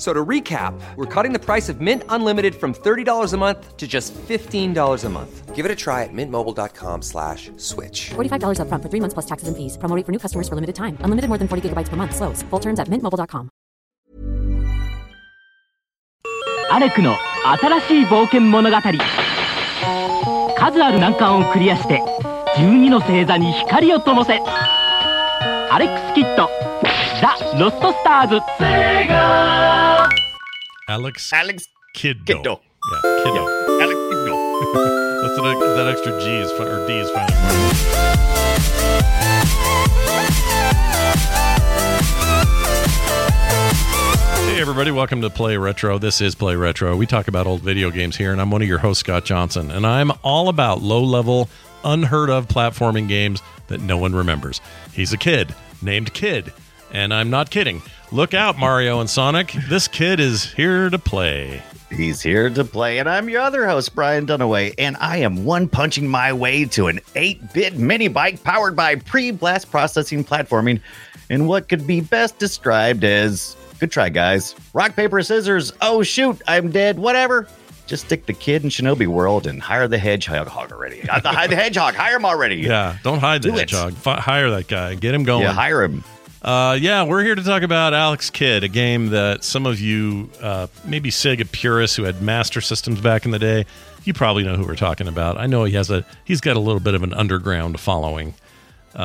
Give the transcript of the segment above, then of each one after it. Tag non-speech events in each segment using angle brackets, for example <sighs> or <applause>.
f- So to recap, we're cutting the price of Mint Unlimited from $30 a month to just $15 a month. Give it a try at mintmobile.com slash switch. $45 upfront for three months plus taxes and fees. Promo rate for new customers for limited time. Unlimited more than 40 gigabytes per month. Slows. Full terms at mintmobile.com. アレクの新しい冒険物語数ある難関をクリアして12の星座に光を灯せアレックス・キッド Los Alex. Alex. Kiddo. Yeah, Kiddo. Yeah. Alex Kiddo. <laughs> That extra G is fun, or D is fun. Hey everybody, welcome to Play Retro. This is Play Retro. We talk about old video games here, and I'm one of your hosts, Scott Johnson, and I'm all about low-level, unheard of platforming games that no one remembers. He's a kid named Kid and I'm not kidding. Look out, Mario and Sonic. This kid is here to play. He's here to play, and I'm your other host, Brian Dunaway, and I am one punching my way to an 8 bit mini bike powered by pre blast processing platforming in what could be best described as good try, guys. Rock, paper, scissors. Oh, shoot, I'm dead. Whatever. Just stick the kid in Shinobi World and hire the hedgehog already. Got the, hire the hedgehog. Hire him already. Yeah, don't hide the it. hedgehog. Fi hire that guy. Get him going. Yeah, hire him. Uh, yeah, we're here to talk about Alex Kidd, a game that some of you, uh, maybe Sega purists who had Master Systems back in the day, you probably know who we're talking about. I know he has a he's got a little bit of an underground following.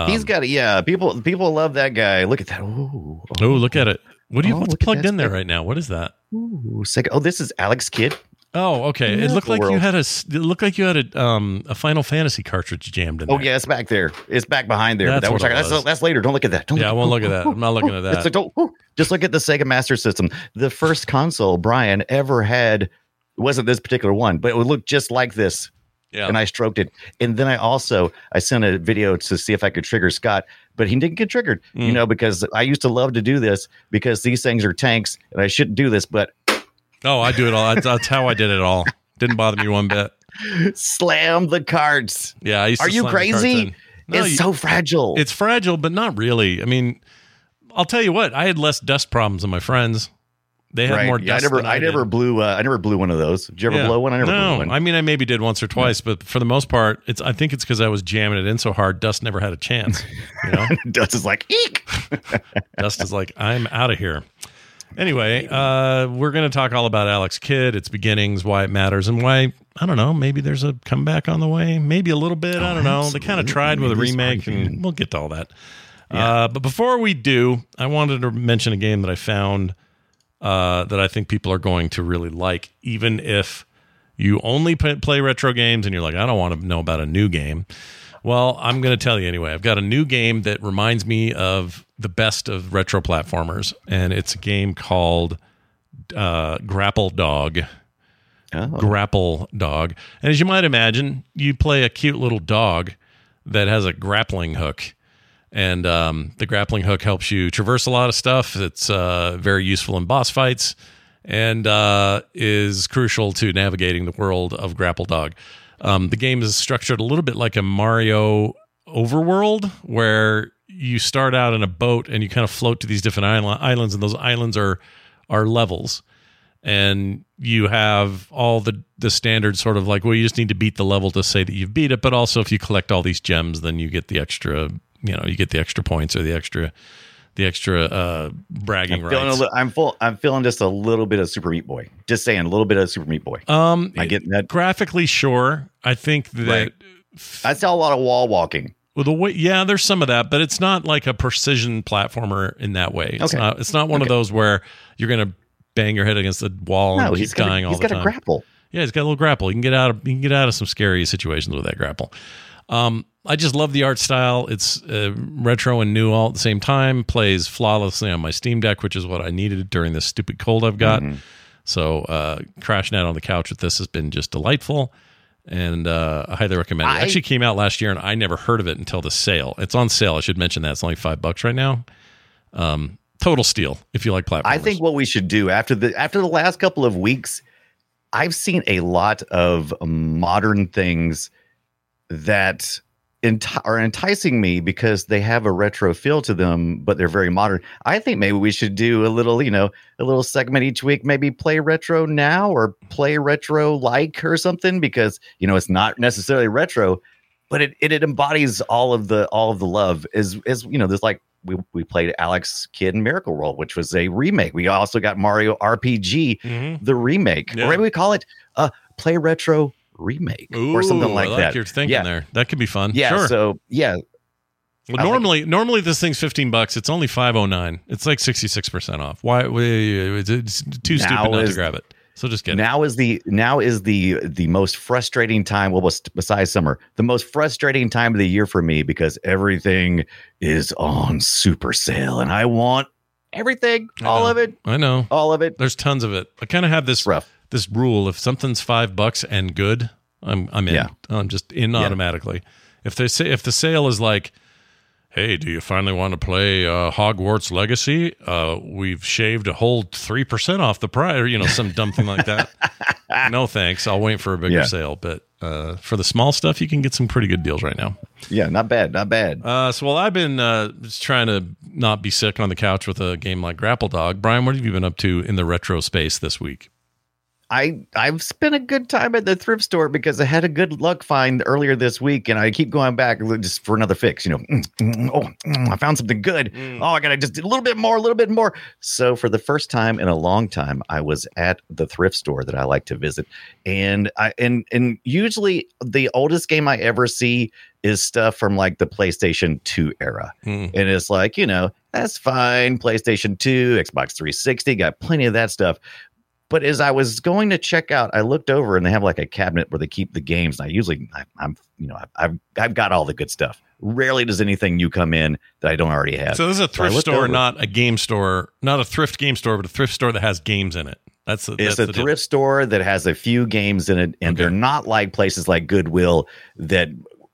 He's got a, yeah, people people love that guy. Look at that. Ooh. Oh, look at it! What do you Oh, what's plugged in there right now? What is that? Ooh, Sega. Oh, this is Alex Kidd. Oh, okay. It looked like you had a it looked like you had a um a Final Fantasy cartridge jammed in there. Oh yeah, it's back there. It's back behind there. That's that what that's, that's later. Don't look at that. Don't Yeah, I won't look at that. I'm not looking at <laughs> It's that. like, don't, just look at the Sega Master System. The first console Brian ever had wasn't this particular one, but it would look just like this. Yeah. And I stroked it. And then I also I sent a video to see if I could trigger Scott, but he didn't get triggered. Mm. You know, because I used to love to do this because these things are tanks and I shouldn't do this, but Oh, I do it all. That's, that's how I did it all. Didn't bother me one bit. slam the cards. Yeah, I used Are to you slam the cards crazy? No, it's you- so fragile. It's fragile, but not really. I mean, I'll tell you what. I had less dust problems than my friends. They had right. more Yeah, dust. I never I, I, never blew uh, I never blew one of those. Did you ever Yeah. blow one? I never no, blew one. I mean, I maybe did once or twice, but for the most part, it's. I think it's because I was jamming it in so hard. Dust never had a chance. You know, <laughs> Dust is like eek. <laughs> Dust is like, I'm out of here. Anyway, uh, we're going to talk all about Alex Kidd, its beginnings, why it matters, and why I don't know. Maybe there's a comeback on the way. Maybe a little bit. I don't know. They kind of tried with a remake, and we'll get to all that. Uh, but before we do, I wanted to mention a game that I found uh, that I think people are going to really like, even if you only play retro games and you're like, I don't want to know about a new game. Well, I'm going to tell you anyway. I've got a new game that reminds me of the best of retro platformers, and it's a game called uh, Grapple Dog. Oh. Grapple Dog. And as you might imagine, you play a cute little dog that has a grappling hook. And um, the grappling hook helps you traverse a lot of stuff. It's uh, very useful in boss fights and uh, is crucial to navigating the world of Grapple Dog. Um, the game is structured a little bit like a Mario overworld where you start out in a boat and you kind of float to these different isla- islands, and those islands are are levels and you have all the the standard sort of like well you just need to beat the level to say that you've beat it but also if you collect all these gems then you get the extra you know you get the extra points or the extra the extra uh bragging I'm rights li- I'm full. I'm feeling just a little bit of Super Meat Boy. Just saying, a little bit of Super Meat Boy. um I get that. graphically sure i think that Right. I saw a lot of wall walking. Well, the way, yeah, there's some of that, but it's not like a precision platformer in that way. It's Okay. not. It's not one of those where you're going to bang your head against the wall No, and he's keep got. dying A, all he's the got time. a grapple. Yeah, he's got a little grapple. You can get out of you can get out of some scary situations with that grapple. Um, I just love the art style. It's uh, retro and new all at the same time. Plays flawlessly on my Steam Deck, which is what I needed during this stupid cold I've got. So uh, crashing out on the couch with this has been just delightful, and uh, I highly recommend it. It actually came out last year, and I never heard of it until the sale. It's on sale. I should mention that it's only five bucks right now. Um, total steal if you like platformers. I think what we should do after the after the last couple of weeks, I've seen a lot of modern things that enti- are enticing me because they have a retro feel to them, but they're very modern. I think maybe we should do a little, you know, a little segment each week, maybe play retro now or play retro like or something because you know it's not necessarily retro, but it, it it embodies all of the all of the love. Is is you know there's like we, we played Alex Kidd in Miracle World, which was a remake. We also got Mario RPG, Mhm. the remake, Yeah. or maybe we call it uh, Play Retro Remake or something Ooh, like I like that. You're thinking yeah. there. That could be fun. Yeah. sure. So yeah, Well, I like normally, normally this thing's fifteen bucks. It's only five oh nine. It's like sixty six percent off. Why? It's too stupid not to grab it. So just get it. now is the now is the the most frustrating time. Well, besides summer, the most frustrating time of the year for me because everything is on super sale, and I want everything, all of it, I know. all of it. There's tons of it. I kind of have this It's rough. This rule: if something's five bucks and good, I'm I'm in. Yeah. I'm just in Yeah. automatically. If they say if the sale is like, hey, do you finally want to play uh, Hogwarts Legacy? Uh, we've shaved a whole three percent off the price, or you know, some dumb thing like that. <laughs> no thanks. I'll wait for a bigger Yeah. sale. But uh, for the small stuff, you can get some pretty good deals right now. Yeah, not bad, not bad. Uh, so while I've been uh, just trying to not be sick on the couch with a game like Grapple Dog, Brian, what have you been up to in the retro space this week? I I've spent a good time at the thrift store because I had a good luck find earlier this week, and I keep going back just for another fix. You know, mm, mm, oh, mm, I found something good. Oh, I gotta just a little bit more, a little bit more. So for the first time in a long time, I was at the thrift store that I like to visit, and I and and usually the oldest game I ever see is stuff from like the PlayStation 2 era. Hmm. And it's like, you know, that's fine. PlayStation 2, Xbox 360, got plenty of that stuff. But as I was going to check out, I looked over and they have like a cabinet where they keep the games. And I usually, I, I'm, you know, I've, I've, I've got all the good stuff. Rarely does anything new come in that I don't already have. So this is a thrift looked store, over. not a game store, not a thrift game store, but a thrift store that has games in it. That's the, It's that's a the deal. thrift store that has a few games in it, and Okay. they're not like places like Goodwill that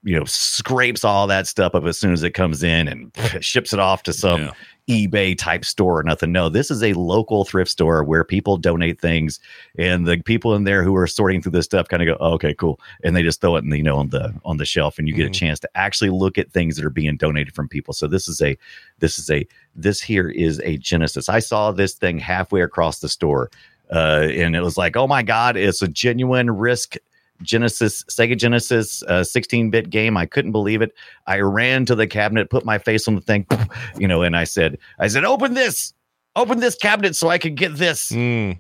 you know scrapes all that stuff up as soon as it comes in and <laughs> ships it off to some Yeah. eBay type store or nothing. No, this is a local thrift store where people donate things, and the people in there who are sorting through this stuff kind of go, oh, "Okay, cool," and they just throw it in you know on the on the shelf, and you get Mhm. a chance to actually look at things that are being donated from people. So this is a this is a this here is a Genesis. I saw this thing halfway across the store, uh, and it was like, oh my god, it's a genuine risk. Genesis, Sega Genesis, uh, 16-bit game. I couldn't believe it. I ran to the cabinet, put my face on the thing, <laughs> you know, and I said, I said, open this, open this cabinet so I could get this, Mm.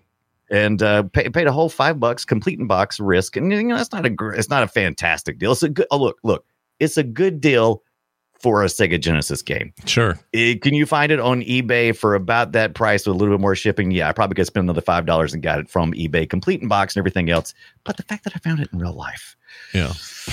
and uh, pay, paid a whole five bucks, complete in box risk, and you know, that's not a, it's not a fantastic deal. It's a good, oh look, look, it's a good deal for a Sega Genesis game. Sure. It- can you find it on eBay for about that price with a little bit more shipping? Yeah, I probably could spend another five dollars and got it from eBay, complete in box and everything else. But the fact that I found it in real life, Yeah. <sighs>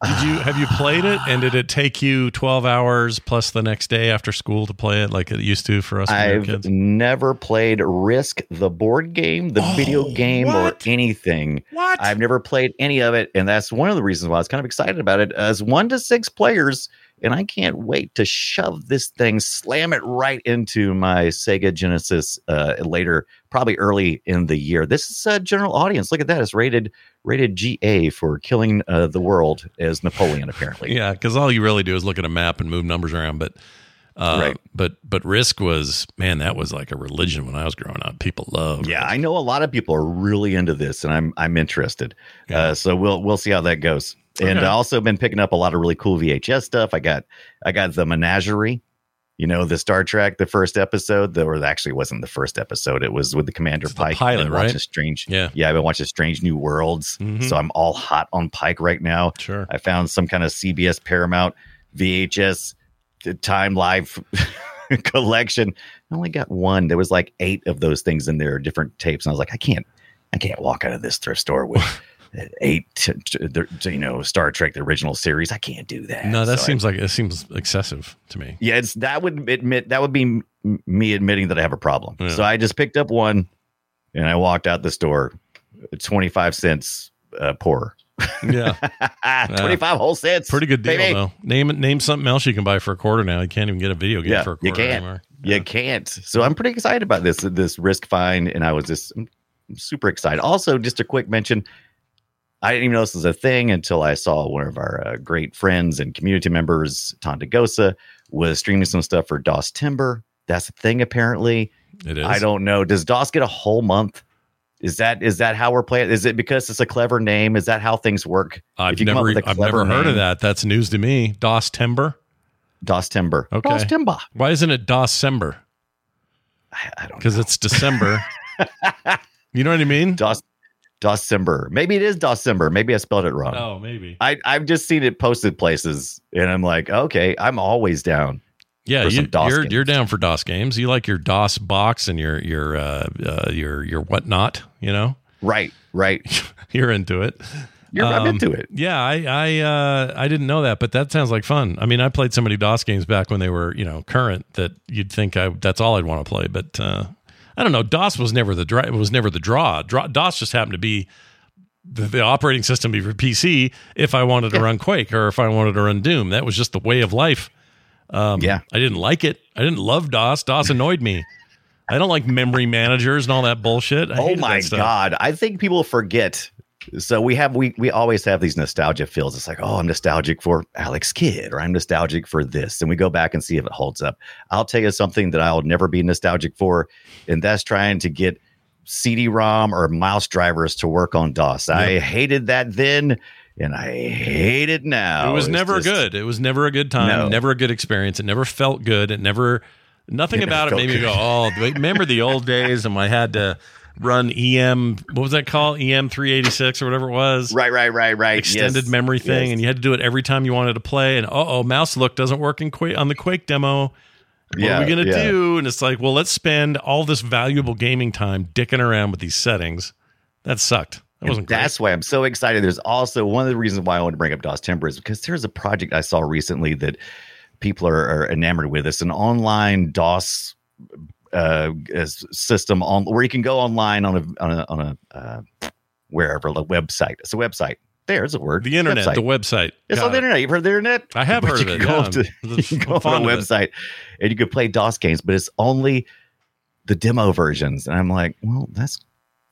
Did you have you played it and did it take you 12 hours plus the next day after school to play it like it used to for us when we were I've kids? never played Risk, the board game, the oh, video Oh, game, what? or anything. What? I've never played any of it, and that's one of the reasons why I was kind of excited about it. As one to six players, and I can't wait to shove this thing, slam it right into my Sega Genesis uh, later, probably early in the year. This is a general audience. Look at that; it's rated rated GA for killing uh, the world as Napoleon, apparently. Yeah, because all you really do is look at a map and move numbers around. But uh, Right. but but Risk was man, that was like a religion when I was growing up. People love. Yeah, Risk. I know a lot of people are really into this, and I'm I'm interested. Yeah. Uh, so we'll we'll see how that goes. And Okay. I also been picking up a lot of really cool VHS stuff. I got I got the Menagerie, you know, the Star Trek, the first episode. The, or it actually wasn't the first episode. It was with the Commander It's the Pike. pilot, been watching right? Strange. Yeah. yeah. I've been watching Strange New Worlds. Mhm. So I'm all hot on Pike right now. Sure. I found some kind of CBS Paramount VHS Time Live <laughs> collection. I only got one. There was like eight of those things in there, different tapes, and I was like, I can't, I can't walk out of this thrift store with <laughs> eight, t- t- the- you know, Star Trek the original series. I can't do that. No, that So I- seems like it seems excessive to me. yeah, it's that would admit that would be me admitting that I have a problem. Yeah. So I just picked up one, and I walked out the store, twenty five cents uh, poorer. <laughs> Yeah. 25 whole cents. Pretty good deal baby. though. Name name something else you can buy for a quarter now. You can't even get a video game Yeah, for a you quarter can. anymore. You can't. So I'm pretty excited about this this risk find, and I was just I'm super excited. Also, just a quick mention. I didn't even know this was a thing until I saw one of our uh, great friends and community members, Tonda Gosa, was streaming some stuff for DOS Timber. That's a thing apparently. It is. I don't know. Does DOS get a whole month? Is that is that how we're playing? Is it because it's a clever name? Is that how things work? I've If you come up never, with a I've never heard of that. That's news to me. DOS Timber. DOS Timber. Okay. DOS Timber. Why isn't it DOS-cember? I, I don't Because it's December. <laughs> you know what I mean? DOS December. Maybe it is December. Maybe I spelled it wrong. Oh, maybe. I I've just seen it posted places, and I'm like, okay, I'm always down. Yeah, you, DOS you're you're down for DOS games. You like your DOS box and your your uh, uh, your your whatnot. You know, Right, right. <laughs> you're into it. You're I'm Um, into it. Yeah, I I uh, I didn't know that, but that sounds like fun. I mean, I played so many DOS games back when they were you know current that you'd think I that's all I'd want to play. But uh, I don't know. DOS was never the dra- was never the draw. draw. DOS just happened to be the, the operating system for PC. If I wanted to run Quake or if I wanted to run Doom, that was just the way of life. Um, Yeah. I didn't like it. I didn't love DOS. DOS annoyed me. I don't like memory managers and all that bullshit. I Oh my god! I think people forget. So we have we we always have these nostalgia feels. It's like, oh, I'm nostalgic for Alex Kidd, or I'm nostalgic for this, and we go back and see if it holds up. I'll tell you something that I'll never be nostalgic for, and that's trying to get CD-ROM or mouse drivers to work on DOS. I hated that then, and I hate it now. It was It's never just- good. It was never a good time. No. Never a good experience. It never felt good. It never. Nothing <laughs> It about it made me go, "Oh, remember the old days?" And I had to run EM. What was that called? EM three eighty six or whatever it was. Right, right, right, right. Extended Yes, memory thing, yes. and you had to do it every time you wanted to play. And uh oh, mouse look doesn't work in Quake on the Quake demo. What Yeah, are we gonna yeah. do? And it's like, well, let's spend all this valuable gaming time dicking around with these settings. That sucked. That wasn't great. That's why I'm so excited. There's also one of the reasons why I want to bring up DOS Timber is because there's a project I saw recently that people are, are enamored with. It's an online DOS uh, system on where you can go online on a on a, on a uh, wherever the website. It's a website. There's a word. the internet, Website. the website. It's Got on the it. internet. You've heard the internet? I have But heard you of it. Go yeah. on to, <laughs> you can I'm go on a of it. website and you can play DOS games, but it's only the demo versions. And I'm like, well, that's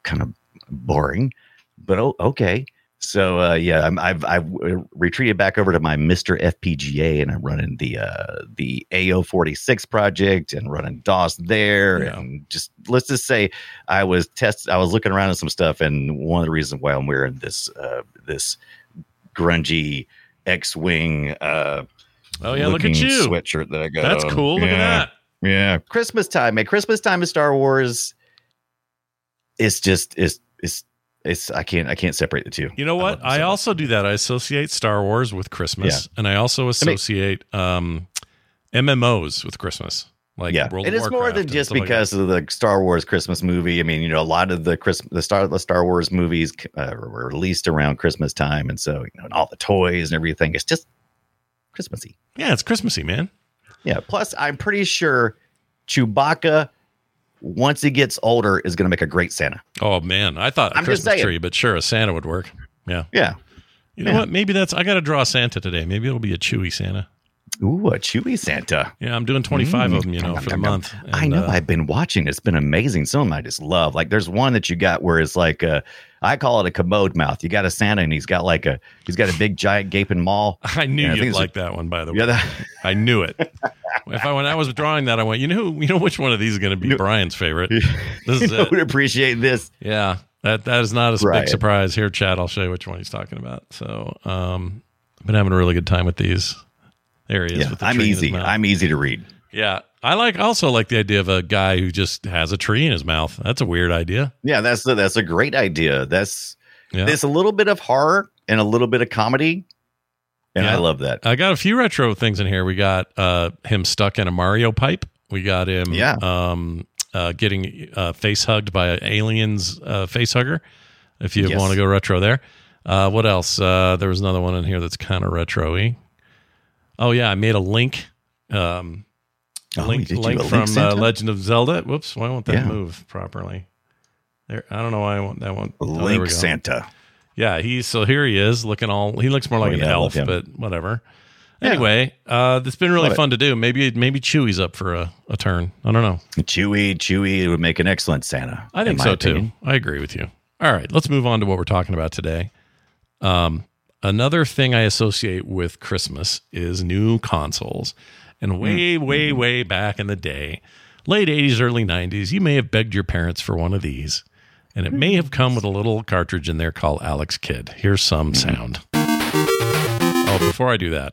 kind of boring, but oh, okay. So uh, yeah, I'm, I've I've retreated back over to my MiSTer FPGA, and I'm running the uh, the ao486 project and running DOS there, Yeah. and just let's just say I was test I was looking around at some stuff, and one of the reasons why I'm wearing this uh, this grungy X-wing uh, Oh yeah, look at you. sweatshirt that I got. That's cool. Look yeah. at that. Yeah, Christmas time, man. Christmas time in Star Wars. It's just it's it's it's I can't I can't separate the two. You know what? I, much. also do that. I associate Star Wars with Christmas, and I also associate um, MMOs with Christmas. Like yeah, World of it's more than just stuff like because of the Star Wars Christmas movie. I mean, you know, a lot of the Chris the Star the Star Wars movies uh, were released around Christmas time, and so you know, and all the toys and everything. It's just Christmassy. Yeah, it's Christmassy, man. Yeah. Plus, I'm pretty sure Chewbacca, once he gets older, is going to make a great Santa. Oh man, I thought a I'm Christmas tree, but sure, a Santa would work. Yeah. Yeah. You know Yeah. what? Maybe that's. I got to draw a Santa today. Maybe it'll be a Chewy Santa. Ooh, a Chewy Santa. Yeah, I'm doing 25 of them. You know, Mm. for the month. I know. uh, I've been watching. It's been amazing. Some of them I just love. Like there's one that you got where it's like a, I call it a commode mouth. You got a Santa and he's got like a, he's got a big giant gaping maw. <laughs> I knew you'd a- like that one. By the way, Yeah, that, I knew it. if I when I was drawing that, I went, you know, you know which one of these is going to be You- Brian's favorite. <laughs> This is I it. would appreciate this. Yeah, that that is not a Right. big surprise here, Chad. I'll show you which one he's talking about. So, um, I've been having a really good time with these. There he is. Yeah, with the I'm tree in his easy. I'm easy to read. yeah, I like also like the idea of a guy who just has a tree in his mouth. That's a weird idea. Yeah, that's a, that's a great idea. That's Yeah, there's a little bit of horror and a little bit of comedy, and Yeah. I love that. I got a few retro things in here. We got uh, him stuck in a Mario pipe. We got him, Yeah. um, uh, getting uh, face hugged by an alien's uh, face hugger. If you Yes. want to go retro there, uh, what else? Uh, there was another one in here that's kind of retro-y. Oh yeah, I made a link. Um, Oh, link, link from uh, Legend of Zelda. Whoops, why won't that Yeah. move properly? There, I don't know why I want that one. Oh, Link go. Santa. Yeah, he's so here he is looking all he looks more like Oh, an yeah, love elf, but whatever. Anyway, uh, it's been really Love it. fun to do. Maybe maybe Chewie's up for a, a turn. I don't know. Chewy, Chewy would make an excellent Santa. I think so opinion. too. I agree with you. All right, let's move on to what we're talking about today. Um, another thing I associate with Christmas is new consoles. And hmm. way, way, mm-hmm. way back in the day, late 80s, early 90s, you may have begged your parents for one of these. And it may have come with a little cartridge in there called Alex Kidd. Here's some mm-hmm. sound. Oh, before I do that,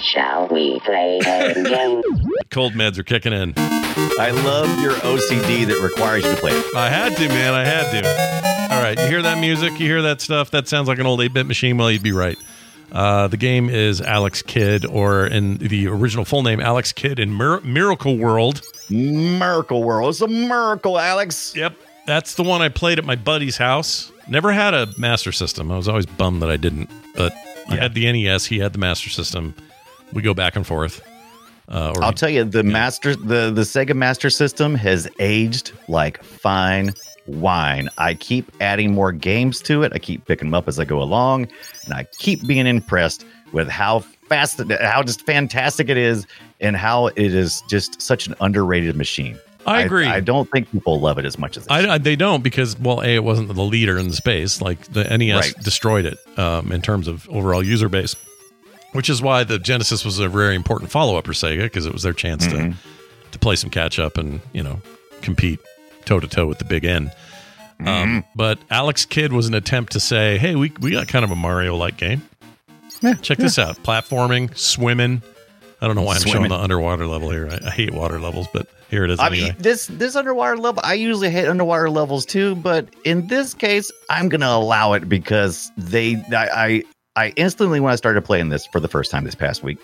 Shall we play a game? cold meds are kicking in. I love your OCD that requires you to play it. I had to, man. I had to. All right. You hear that music? You hear that stuff? That sounds like an old 8 bit machine. Well, you'd be right. Uh, the game is Alex Kidd, or in the original full name, Alex Kidd in Mir- Miracle World. Miracle World. It's a miracle, Alex. Yep. That's the one I played at my buddy's house. Never had a Master System. I was always bummed that I didn't. But I had the NES. He had the Master System. We go back and forth. Uh, or I'll tell you, the master, the the Sega Master System has aged like fine wine. I keep adding more games to it. I keep picking them up as I go along, and I keep being impressed with how fast, how just fantastic it is, and how it is just such an underrated machine. I agree. I, don't think people love it as much as they. I, I- they don't because well, a it wasn't the leader in the space. Like the NES Right. destroyed it um, in terms of overall user base, which is why the Genesis was a very important follow up for Sega because it was their chance Mm-hmm. to to play some catch up and you know compete toe to toe with the big N. Mm-hmm. Um, but Alex Kidd was an attempt to say, hey, we we got kind of a Mario like game. Check this out: platforming, swimming. I don't know why I'm showing the underwater level here. I, I hate water levels, but here it is. I mean, this this underwater level. I usually hate underwater levels too, but in this case, I'm gonna allow it because they. I I, I instantly when I started playing this for the first time this past week,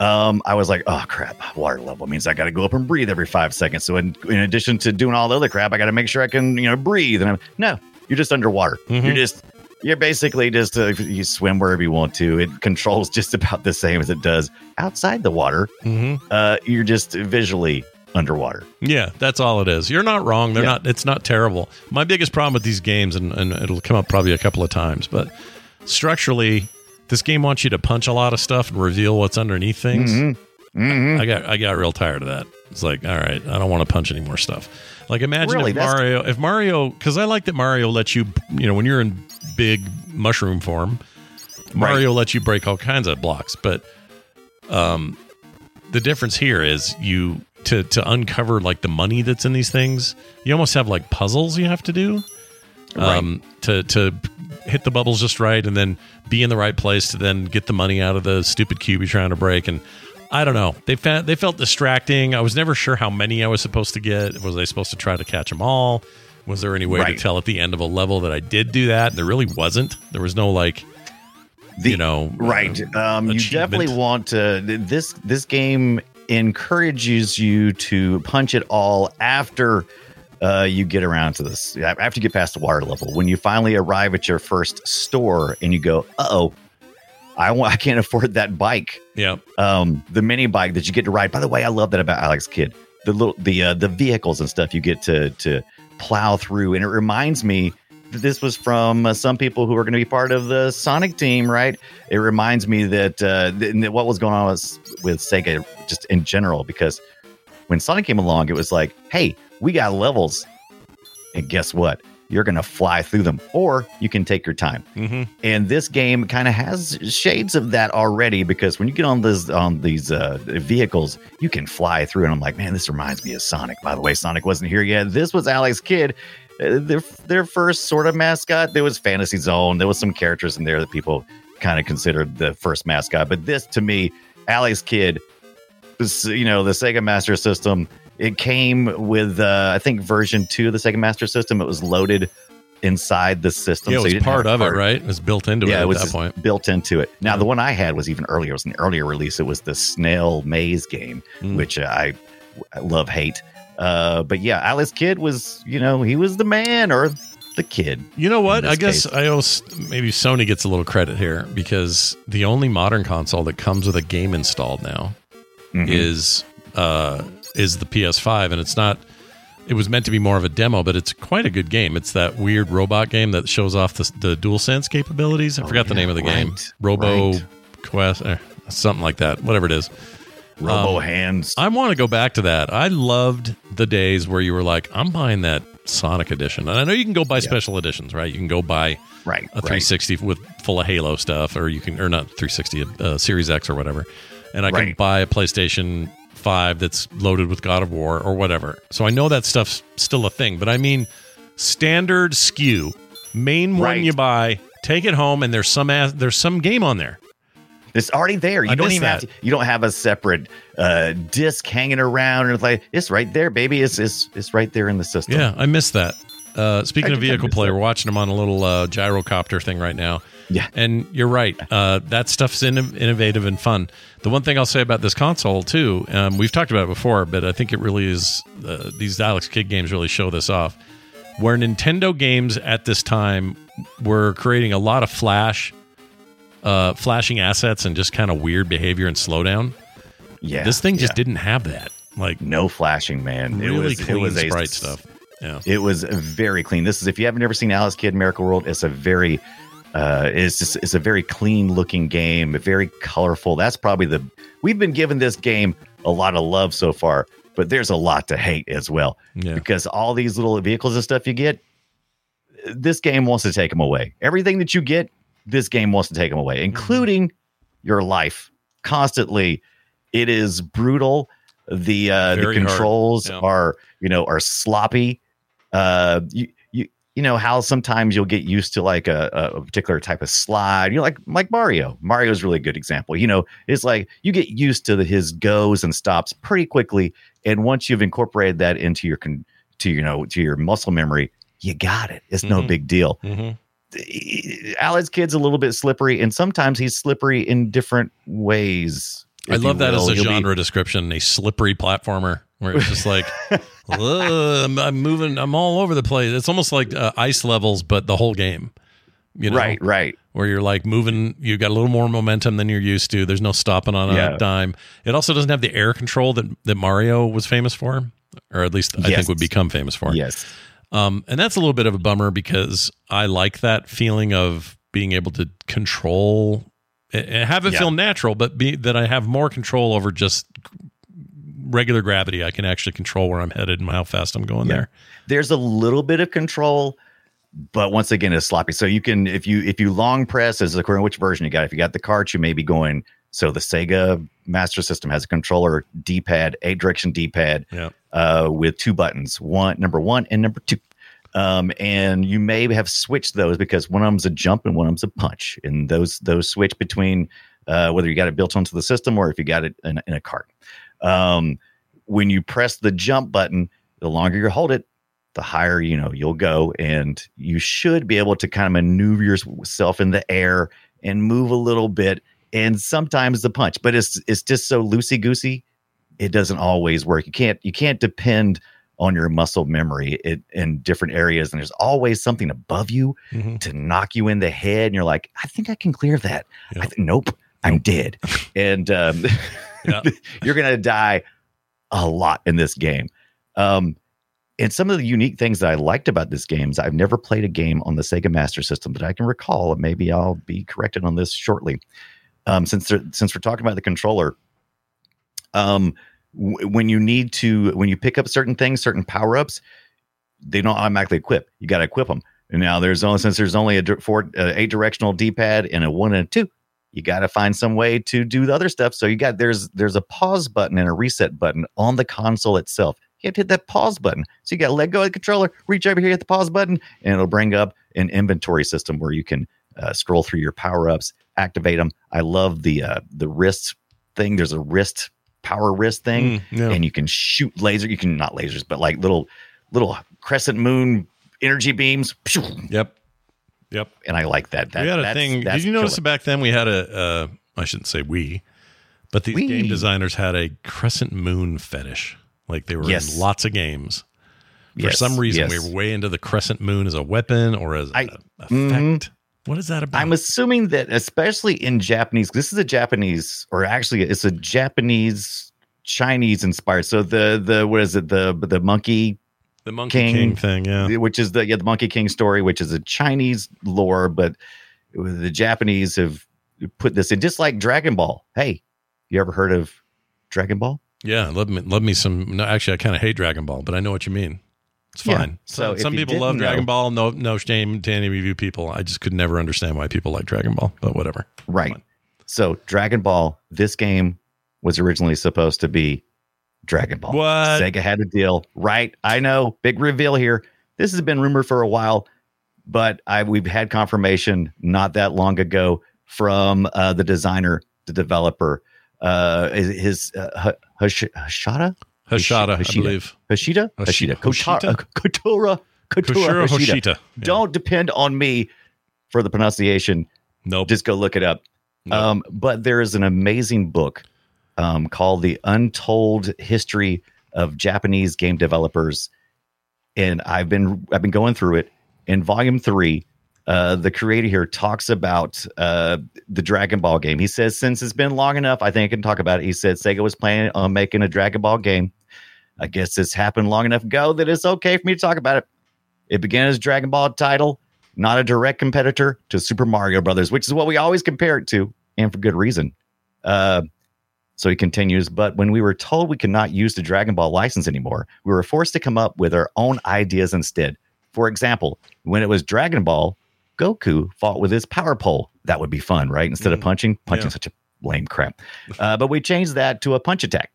um, I was like, oh crap, water level means I got to go up and breathe every five seconds. So in, in addition to doing all the other crap, I got to make sure I can you know breathe. And I'm no, you're just underwater. Mhm. You're just. You're basically just uh, you swim wherever you want to. It controls <laughs> just about the same as it does outside the water. Mhm. Uh, you're just visually underwater. Yeah, that's all it is. You're not wrong. They're Yeah. not. It's not terrible. My biggest problem with these games, and, and it'll come up probably a couple of times, but structurally, this game wants you to punch a lot of stuff and reveal what's underneath things. Mm-hmm. I got I got real tired of that. It's like, all right, I don't want to punch any more stuff. Like imagine Really? if Mario, if Mario, because I like that Mario lets you, you know, when you're in big mushroom form, Mario lets you break all kinds of blocks. But um, the difference here is you to to uncover like the money that's in these things. You almost have like puzzles you have to do um, to to hit the bubbles just right, and then be in the right place to then get the money out of the stupid cube you're trying to break. And I don't know, they fa- they felt distracting. I was never sure how many I was supposed to get. Was I supposed to try to catch them all? Was there any way Right. to tell at the end of a level that I did do that? There really wasn't. There was no like, The- you know, right uh, um, you definitely want to this this game encourages you to punch it all after uh, you get around to this after you get past the water level when you finally arrive at your first store and you go uh-oh i want i can't afford that bike yeah. um, the mini bike that you get to ride. By the way, I love that about Alex Kidd. The little the uh, the vehicles and stuff you get to to plow through, and it reminds me that this was from uh, some people who are going to be part of the Sonic team, right? It reminds me that, uh, th- what was going on with, with Sega just in general, because when Sonic came along, it was like, hey, we got levels, and guess what? You're going to fly through them, or you can take your time. Hmm and this game kind of has shades of that already because when you get on this on these uh, vehicles you can fly through and i'm like man this reminds me of sonic. By the way sonic wasn't here yet. This was alex kidd. Uh, their, their first sort of mascot there was fantasy zone. There was some characters in there that people kind of considered the first mascot. But this to me alex kidd this you know the sega master system it came with uh, i think version 2 of the sega master system it was loaded inside the system Yeah, it so was didn't part of it, right? It was built into it yeah, at it was that point. built into it. Now, the one I had was even earlier. It was an earlier release. It was the Snail Maze game, Mm. which I, I love hate. Uh, but yeah, Alex Kidd was, you know, he was the man or the kid. You know what? I guess case. I owe maybe Sony gets a little credit here because the only modern console that comes with a game installed now Mhm. is uh is the PS5 and it's not it was meant to be more of a demo, but it's quite a good game. It's that weird robot game that shows off the, the dual sense capabilities. I forgot the Oh, yeah, name of the game. Robo right. Quest, something like that. Whatever it is. Robo Um, hands. I want to go back to that. I loved the days where you were like, I'm buying that Sonic edition. And I know you can go buy special editions, right? You can go buy Right, a right. 360 with full of Halo stuff, or you can, or not 360, uh, Series X or whatever. And I can buy a PlayStation 5 that's loaded with God of War or whatever. So I know that stuff's still a thing, but I mean, standard SKU, main one Right. you buy, take it home, and there's some ass, there's some game on there. It's already there. You I don't even have to. You don't have a separate uh, disc hanging around, and it's like it's right there, baby. It's it's it's right there in the system. Yeah, I miss that. Uh, speaking I of vehicle play, that. we're watching them on a little uh, gyrocopter thing right now. Yeah. and you're right. Uh, that stuff's inno- innovative and fun. The one thing I'll say about this console too, um, we've talked about it before, but I think it really is. Uh, these Alex Kidd games really show this off. Where Nintendo games at this time were creating a lot of flash, uh, flashing assets and just kind of weird behavior and slowdown. yeah. this thing just yeah. didn't have that. Like no flashing, man. really it was, clean it was a, stuff. Yeah. It was very clean. This is if you haven't ever seen Alex Kidd Miracle World, it's a very uh it's just it's a very clean looking game, very colorful. That's probably the we've been giving this game a lot of love so far, but there's a lot to hate as well. Yeah. Because all these little vehicles and stuff you get, this game wants to take them away. Everything that you get, this game wants to take them away, including your life. Constantly, it is brutal. The uh, the controls Yeah. are you know are sloppy. Uh, you you know how sometimes you'll get used to like a, a particular type of slide. You're like like Mario. Mario's a really good example. You know, it's like you get used to the, his goes and stops pretty quickly, and once you've incorporated that into your con, to you know to your muscle memory, you got it. It's no Mhm. big deal. hmm Alex Kidd's a little bit slippery, and sometimes he's slippery in different ways. I love that as a He'll be- genre description, a slippery platformer where it's just like, I'm, I'm moving, I'm all over the place. It's almost like uh, ice levels, but the whole game. You know, right, right. where you're like moving, you got a little more momentum than you're used to. There's no stopping on a Yeah. dime. It also doesn't have the air control that that Mario was famous for, or at least I Yes. think would become famous for. Yes, Um, and that's a little bit of a bummer because I like that feeling of being able to control and have it Yeah. feel natural, but be that I have more control over just regular gravity. I can actually control where I'm headed and how fast I'm going Yeah. there. there's a little bit of control, but once again, it's sloppy. So you can if you if you long press, as according to which version you got. If you got the cart, you may be going. So the Sega Master System has a controller D-pad, eight direction D-pad, Yeah. uh, with two buttons, one number one and number two. Um, and you may have switched those because one of them's a jump and one of them's a punch, and those those switch between uh, whether you got it built onto the system or if you got it in, in a cart. Um, when you press the jump button, the longer you hold it, the higher you know you'll go, and you should be able to kind of maneuver yourself in the air and move a little bit. And sometimes the punch, but it's it's just so loosey goosey it doesn't always work. You can't you can't depend on your muscle memory it, in different areas, and there's always something above you Mhm. to knock you in the head, and you're like, I think I can clear that. I Yep. th- nope, I'm dead, <laughs> and um, <laughs> <laughs> You're gonna die a lot in this game. Um, and some of the unique things that I liked about this game is I've never played a game on the Sega Master System that I can recall. and Maybe I'll be corrected on this shortly. Um, since since we're talking about the controller, um, w- when you need to when you pick up certain things, certain power ups, they don't automatically equip. You got to equip them. And now there's only since there's only a four uh, eight directional D pad and a one and a two. You got to find some way to do the other stuff. So you got there's there's a pause button and a reset button on the console itself. You have to hit that pause button. So you got to let go of the controller, reach over here, hit the pause button, and it'll bring up an inventory system where you can uh, scroll through your power ups, activate them. I love the uh, the wrist thing. There's a wrist power wrist thing Mm, yeah. and you can shoot laser. You can not lasers, but like little little crescent moon energy beams. Yep. Yep. And I like that. that we had a thing. Did you notice killer. back then we had a? Uh, I shouldn't say we, but these We. game designers had a crescent moon fetish. Like they were Yes. in lots of games. For Yes, some reason, yes. we were way into the crescent moon as a weapon or as I- a effect. Mhm. What is that about? I'm assuming that, especially in Japanese, this is a Japanese, or actually, it's a Japanese Chinese inspired. So the the what is it the the monkey The Monkey King, thing, yeah. which is the yeah the Monkey King story, which is a Chinese lore, but the Japanese have put this in just like Dragon Ball. Hey, you ever heard of Dragon Ball? Yeah, love me, love me some. No, actually, I kind of hate Dragon Ball, but I know what you mean. It's Yeah. fine. So So some people love Dragon know- Ball. No, no shame to any review people. I just could never understand why people like Dragon Ball, but whatever. Right. So Dragon Ball, this game was originally supposed to be Dragon Ball. What? Sega had a deal. Right. I know. Big reveal here. This has been rumored for a while, but I we've had confirmation not that long ago from uh, the designer, the developer, uh, his uh, Hash- Hashada, Hashada, I believe. Hashida, Hashi- Hashida, Kotara, Hoshita? uh, Kotora, Kotora, Koshiro Hashida. Yeah. Don't depend on me for the pronunciation Nope. just go look it up. Nope. Um, but there is an amazing book um, called "The Untold History of Japanese Game Developers," and I've been I've been going through it. In volume three, uh, the creator here talks about uh, the Dragon Ball game. He says, "Since it's been long enough, I think I can talk about it." He said Sega was planning on making a Dragon Ball game. I guess it's happened long enough ago that it's okay for me to talk about it. It began as a Dragon Ball title, not a direct competitor to Super Mario Brothers, which is what we always compare it to, and for good reason. Uh, so he continues, but when we were told we could not use the Dragon Ball license anymore, we were forced to come up with our own ideas instead. For example, when it was Dragon Ball, Goku fought with his power pole. That would be fun, right? Instead of punching, punching Yeah. such a lame crap. <laughs> Uh, but we changed that to a punch attack.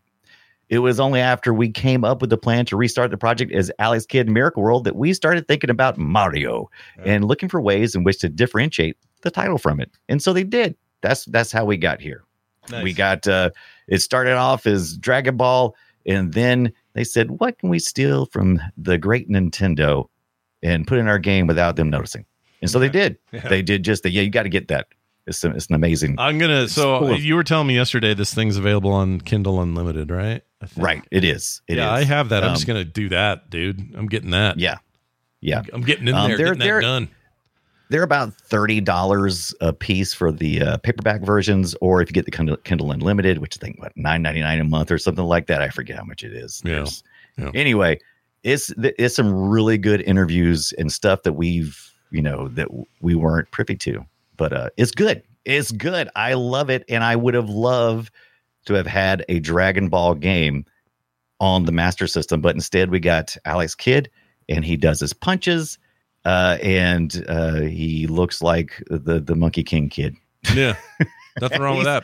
It was only after we came up with the plan to restart the project as Alex Kidd Miracle World that we started thinking about Mario and looking for ways in which to differentiate the title from it. And so they did. That's that's how we got here. Nice. We got uh it started off as Dragon Ball and then they said, "What can we steal from the great Nintendo and put in our game without them noticing?" And so they did. Yeah. They did just the yeah, you got to get that. It's, a, it's an amazing I'm gonna. So of- you were telling me yesterday this thing's available on Kindle Unlimited, right? I think. right. It is. It yeah, is. I have that. I'm just Um, gonna do that, dude. I'm getting that. Yeah. Yeah. I'm getting in Um, there, they're- getting that they're- done. They're about thirty dollars a piece for the uh, paperback versions, or if you get the Kindle, Kindle Unlimited, which I think what nine ninety nine a month or something like that. I forget how much it is. Yeah. Yeah. Anyway, it's it's some really good interviews and stuff that we've you know that we weren't privy to, but uh, it's good. It's good. I love it, and I would have loved to have had a Dragon Ball game on the Master System, but instead we got Alex Kidd, and he does his punches, uh, and uh, he looks like the the Monkey King kid. Yeah, <laughs> nothing wrong with that.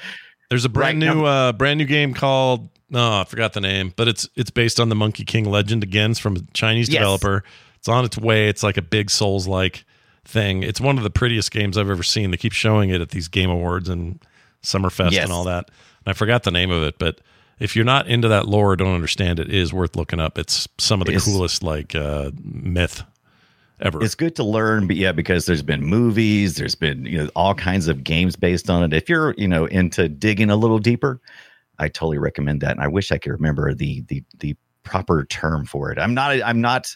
There's a brand Right, new, uh, brand new game called. No, I forgot the name, but it's it's based on the Monkey King legend again. It's from a Chinese Yes. developer. It's on its way. It's like a big Souls like thing. It's one of the prettiest games I've ever seen. They keep showing it at these Game Awards and Summerfest Yes. and all that. And I forgot the name of it, but if you're not into that lore or don't understand it, it is worth looking up. It's some of the It's- coolest like uh, myth ever. It's good to learn, but yeah, because there's been movies, there's been you know all kinds of games based on it. If you're you know into digging a little deeper, I totally recommend that. And I wish I could remember the the the proper term for it. I'm not I'm not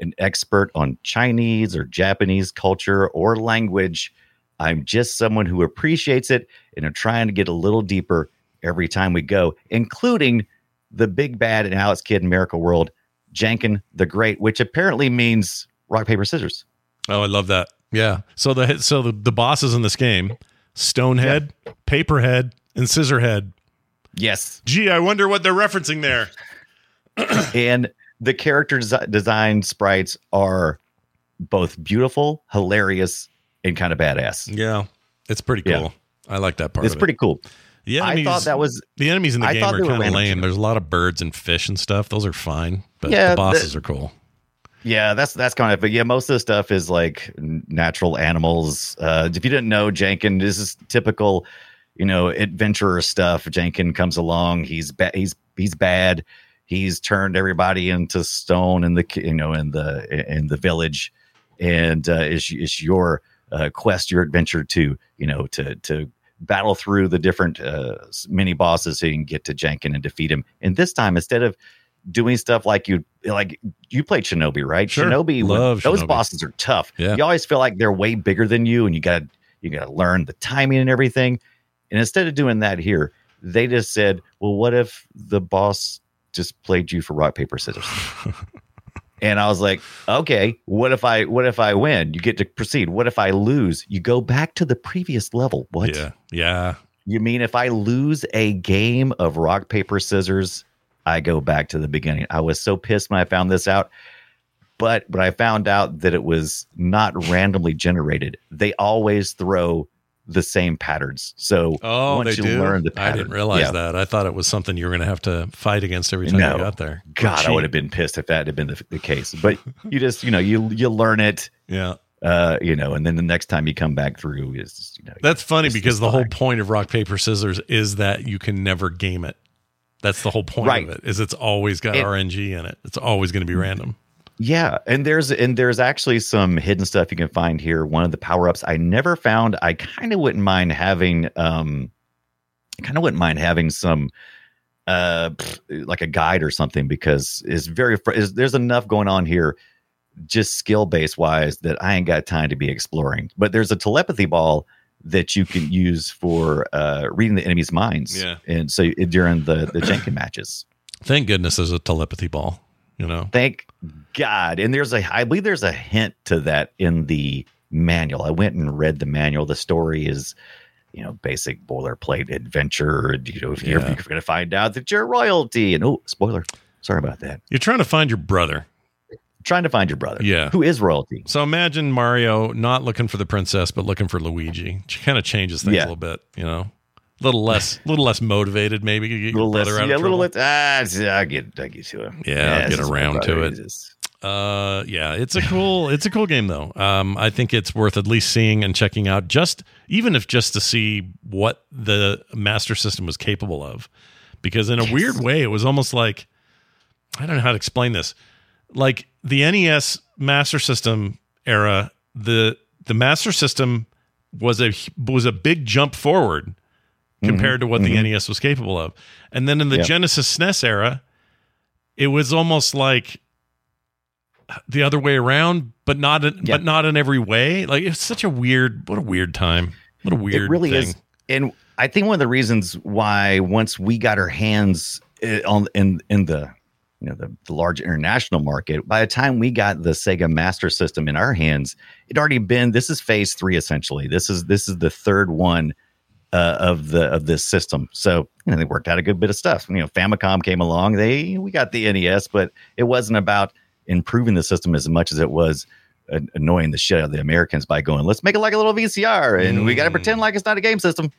an expert on Chinese or Japanese culture or language. I'm just someone who appreciates it and are trying to get a little deeper every time we go, including the big bad in Alex Kidd in Miracle World, Janken the Great, which apparently means rock paper scissors. Oh, I love that. Yeah. So the so the, the bosses in this game, Stonehead, Paperhead, and Scissorhead. Yes, Gee, I wonder what they're referencing there. <clears throat> and the character desi- design sprites are both beautiful, hilarious, and kind of badass. Yeah. It's pretty cool. Yeah. I like that part. It's of pretty It. cool. The I thought that was the enemies in the I game thought are they were kind of lame. too. There's a lot of birds and fish and stuff. Those are fine, but Yeah, the bosses the- are cool. Yeah, that's that's kind of. But yeah, most of the stuff is like natural animals. Uh, if you didn't know, Janken, this is typical, you know, adventurer stuff. Janken comes along. He's ba- he's he's bad. He's turned everybody into stone in the you know in the in the village, and uh, it's your uh, quest, your adventure to you know to to battle through the different uh, mini bosses so you can get to Jankin and defeat him. And this time, instead of doing stuff like you like you played Shinobi, right? Sure. Shinobi, Love those Shinobi. bosses are tough. Yeah. You always feel like they're way bigger than you, and you got you got to learn the timing and everything. And instead of doing that here, they just said, "Well, what if the boss just played you for rock paper scissors?" <laughs> And I was like, okay, what if I what if I win? You get to proceed. What if I lose? You go back to the previous level. What? Yeah. Yeah. You mean if I lose a game of rock, paper, scissors, I go back to the beginning? I was so pissed when I found this out. But when I found out that it was not randomly generated, they always throw the same patterns. So Oh, once you do. learn the pattern, I didn't realize yeah. that. I thought it was something you were going to have to fight against every time No. you got there. God, I would have been pissed if that had been the, the case. But you just, you know, you you learn it, Yeah. uh, you know, and then the next time you come back through is, you know, That's funny because the whole point of rock paper scissors is that you can never game it. That's the whole point Right. of it. Is it's always got It- RNG in it. It's always going to be random. Yeah, and there's and there's actually some hidden stuff you can find here. One of the power ups I never found. I kind of wouldn't mind having. Um, I kind of wouldn't mind having some, uh, like a guide or something because it's very. fr- Is, there's enough going on here, just skill base wise that I ain't got time to be exploring. But there's a telepathy ball that you can use for uh, reading the enemy's minds. Yeah. and so during the the Janken matches. Thank goodness there's a telepathy ball. You know, Thank God. And there's a, I believe there's a hint to that in the manual. I went and read the manual. The story is, you know, basic boilerplate adventure. You know, if you're, you're going to find out that you're royalty. And oh, spoiler. Sorry about that. you're trying to find your brother. Trying to find your brother. Yeah. Who is royalty. So imagine Mario not looking for the princess, but looking for Luigi. Kind of changes things Yeah. a little bit. You know, a little less, <laughs> little less motivated. Maybe to get A little less, yeah, a little less. Ah, I get, I get to him. Yeah, I'll get around to it. Just- Uh, yeah, it's a cool, <laughs> it's a cool game though. Um, I think it's worth at least seeing and checking out, just even if just to see what the Master System was capable of, because in a weird way, it was almost like I don't know how to explain this. Like the NES Master System era, the the Master System was a was a big jump forward compared to what the NES was capable of, and then in the Yep. Genesis SNES era, it was almost like the other way around, but not in, Yeah. but not in every way. Like it's such a weird, what a weird time. What a weird. it really thing. is and i think one of the reasons why once we got our hands uh, on in in the you know the, the large international market by the time we got the sega master system in our hands it already been this is phase three essentially this is this is the third one uh, of the of this system so you know they worked out a good bit of stuff you know famicom came along they we got the nes but it wasn't about improving the system as much as it was uh, annoying the shit out of the Americans by going, let's make it like a little VCR and we got to Mm. pretend like it's not a game system.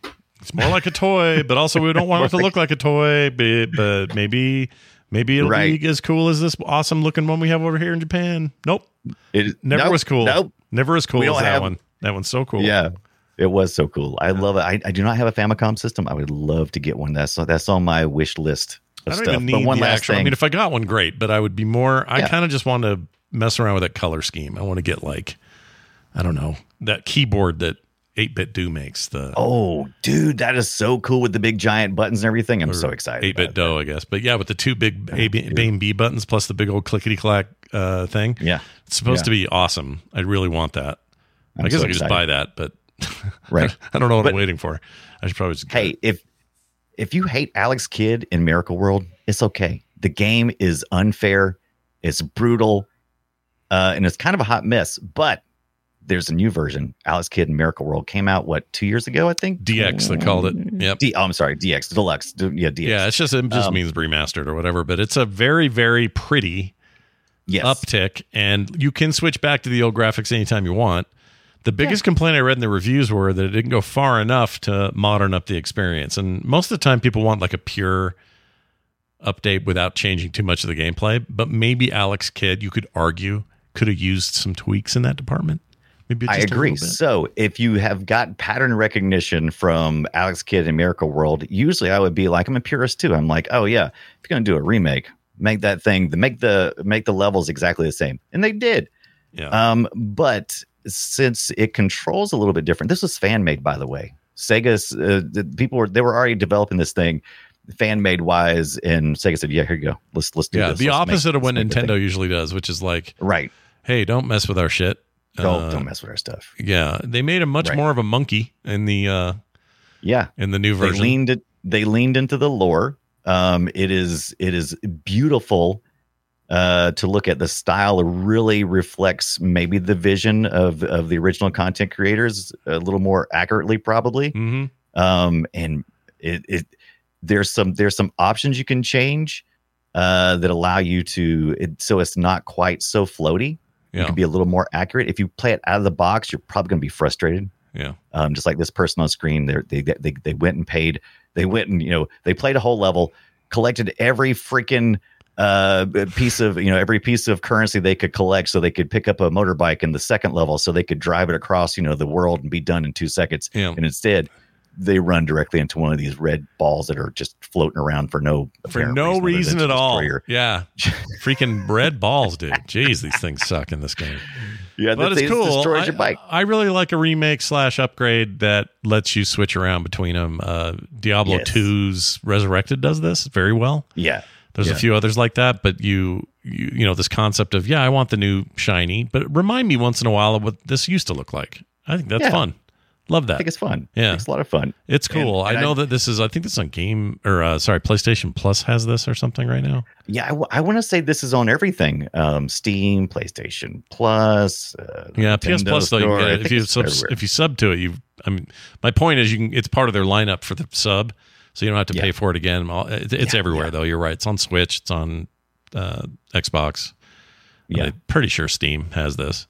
It's more like a toy, but also we don't want it to look <laughs> like a toy. But, but maybe, maybe it'll Right. be as cool as this awesome looking one we have over here in Japan. Nope, It never nope, was cool. Nope. never as cool as that have- one. That one's so cool. Yeah, it was so cool. I love it. I, I do not have a Famicom system. I would love to get one. That's that's on my wish list I don't stuff. even But need one the last actual. thing. I mean, if I got one, great. But I would be more. I Yeah. kind of just want to mess around with that color scheme. I want to get like, I don't know, that keyboard that 8BitDo makes. The oh, dude, that is so cool with the big giant buttons and everything. I'm so excited. 8-bit about dough, I guess. But yeah, with the two big A, B, A and B buttons plus the big old clickety clack uh, thing. Yeah, It's supposed Yeah. to be awesome. I really want that. i I'm guess so I could just buy that, but <laughs> Right. I don't know what But- I'm waiting for. I should probably just hey, if if you hate Alex Kidd in Miracle World, it's okay. The game is unfair, it's brutal, uh, and it's kind of a hot mess. But there's a new version. Alex Kidd in Miracle World came out what two years ago, I think. DX, they called it. Yep. D- oh, I'm sorry, DX Deluxe. Yeah, DX. Yeah, it's just it just Um, means remastered or whatever, but it's a very very pretty yes. uptick, and you can switch back to the old graphics anytime you want. The biggest complaint I read in the reviews were that it didn't go far enough to modern up the experience, and most of the time people want like a pure update without changing too much of the gameplay. But maybe Alex Kidd, you could argue, could have used some tweaks in that department. Maybe I agree. So if you have got pattern recognition from Alex Kidd in Miracle World, usually I would be like, I'm a purist too. I'm like, oh yeah, if you're gonna do a remake, make that thing, make the make the levels exactly the same, and they did. Yeah. Um, but since it controls a little bit different, this was fan made, by the way. Sega's uh, the people were they were already developing this thing, fan made wise, and Sega said, "Yeah, here you go. Let's let's do yeah, this. the Let's make- opposite of what make Nintendo usually does, which is like, Right? hey, don't mess with our shit. Don't Uh, don't mess with our stuff. Yeah, they made him much Right. more of a monkey in the uh Yeah, in the new they version. leaned it, they leaned into the lore. Um, it is it is beautiful uh, to look at the style really reflects maybe the vision of of the original content creators a little more accurately, probably. hmm Um, and it, it there's some there's some options you can change uh, that allow you to it, so it's not quite so floaty. You Yeah. can be a little more accurate. If you play it out of the box, you're probably going to be frustrated Yeah. um, just like this person on screen. They're, they they they went and paid. They went and you know they played a whole level, collected every freaking uh piece of you know every piece of currency they could collect so they could pick up a motorbike in the second level so they could drive it across you know the world and be done in two seconds Yeah. and instead they run directly into one of these red balls that are just floating around for no For no reason at all. your- Yeah. <laughs> Freaking red balls, dude. Jeez, these things suck in this game. yeah But it's cool. destroys I, your bike I really like a remake slash upgrade that lets you switch around between them. Uh, Diablo Yes. 2's Resurrected does this very well. yeah There's a few others like that, but you, you you know this concept of yeah, I want the new shiny, but remind me once in a while of what this used to look like. I think that's Yeah. fun. Love that. I think it's fun Yeah. it's a lot of fun It's cool. and I I- know that this is. I think this is on game or uh, sorry, PlayStation Plus has this or something right now. Yeah, I, want to say this is on everything: um, Steam, PlayStation Plus. Uh, Yeah, PS Nintendo Plus though. You Store. I get if you sub, everywhere. if you sub to it, you. I mean, my point is, you can. It's part of their lineup for the sub, so you don't have to Yeah. pay for it again. It's Yeah, everywhere yeah. though. You're right. It's on Switch. It's on uh, Xbox. Yeah. I'm pretty sure Steam has this.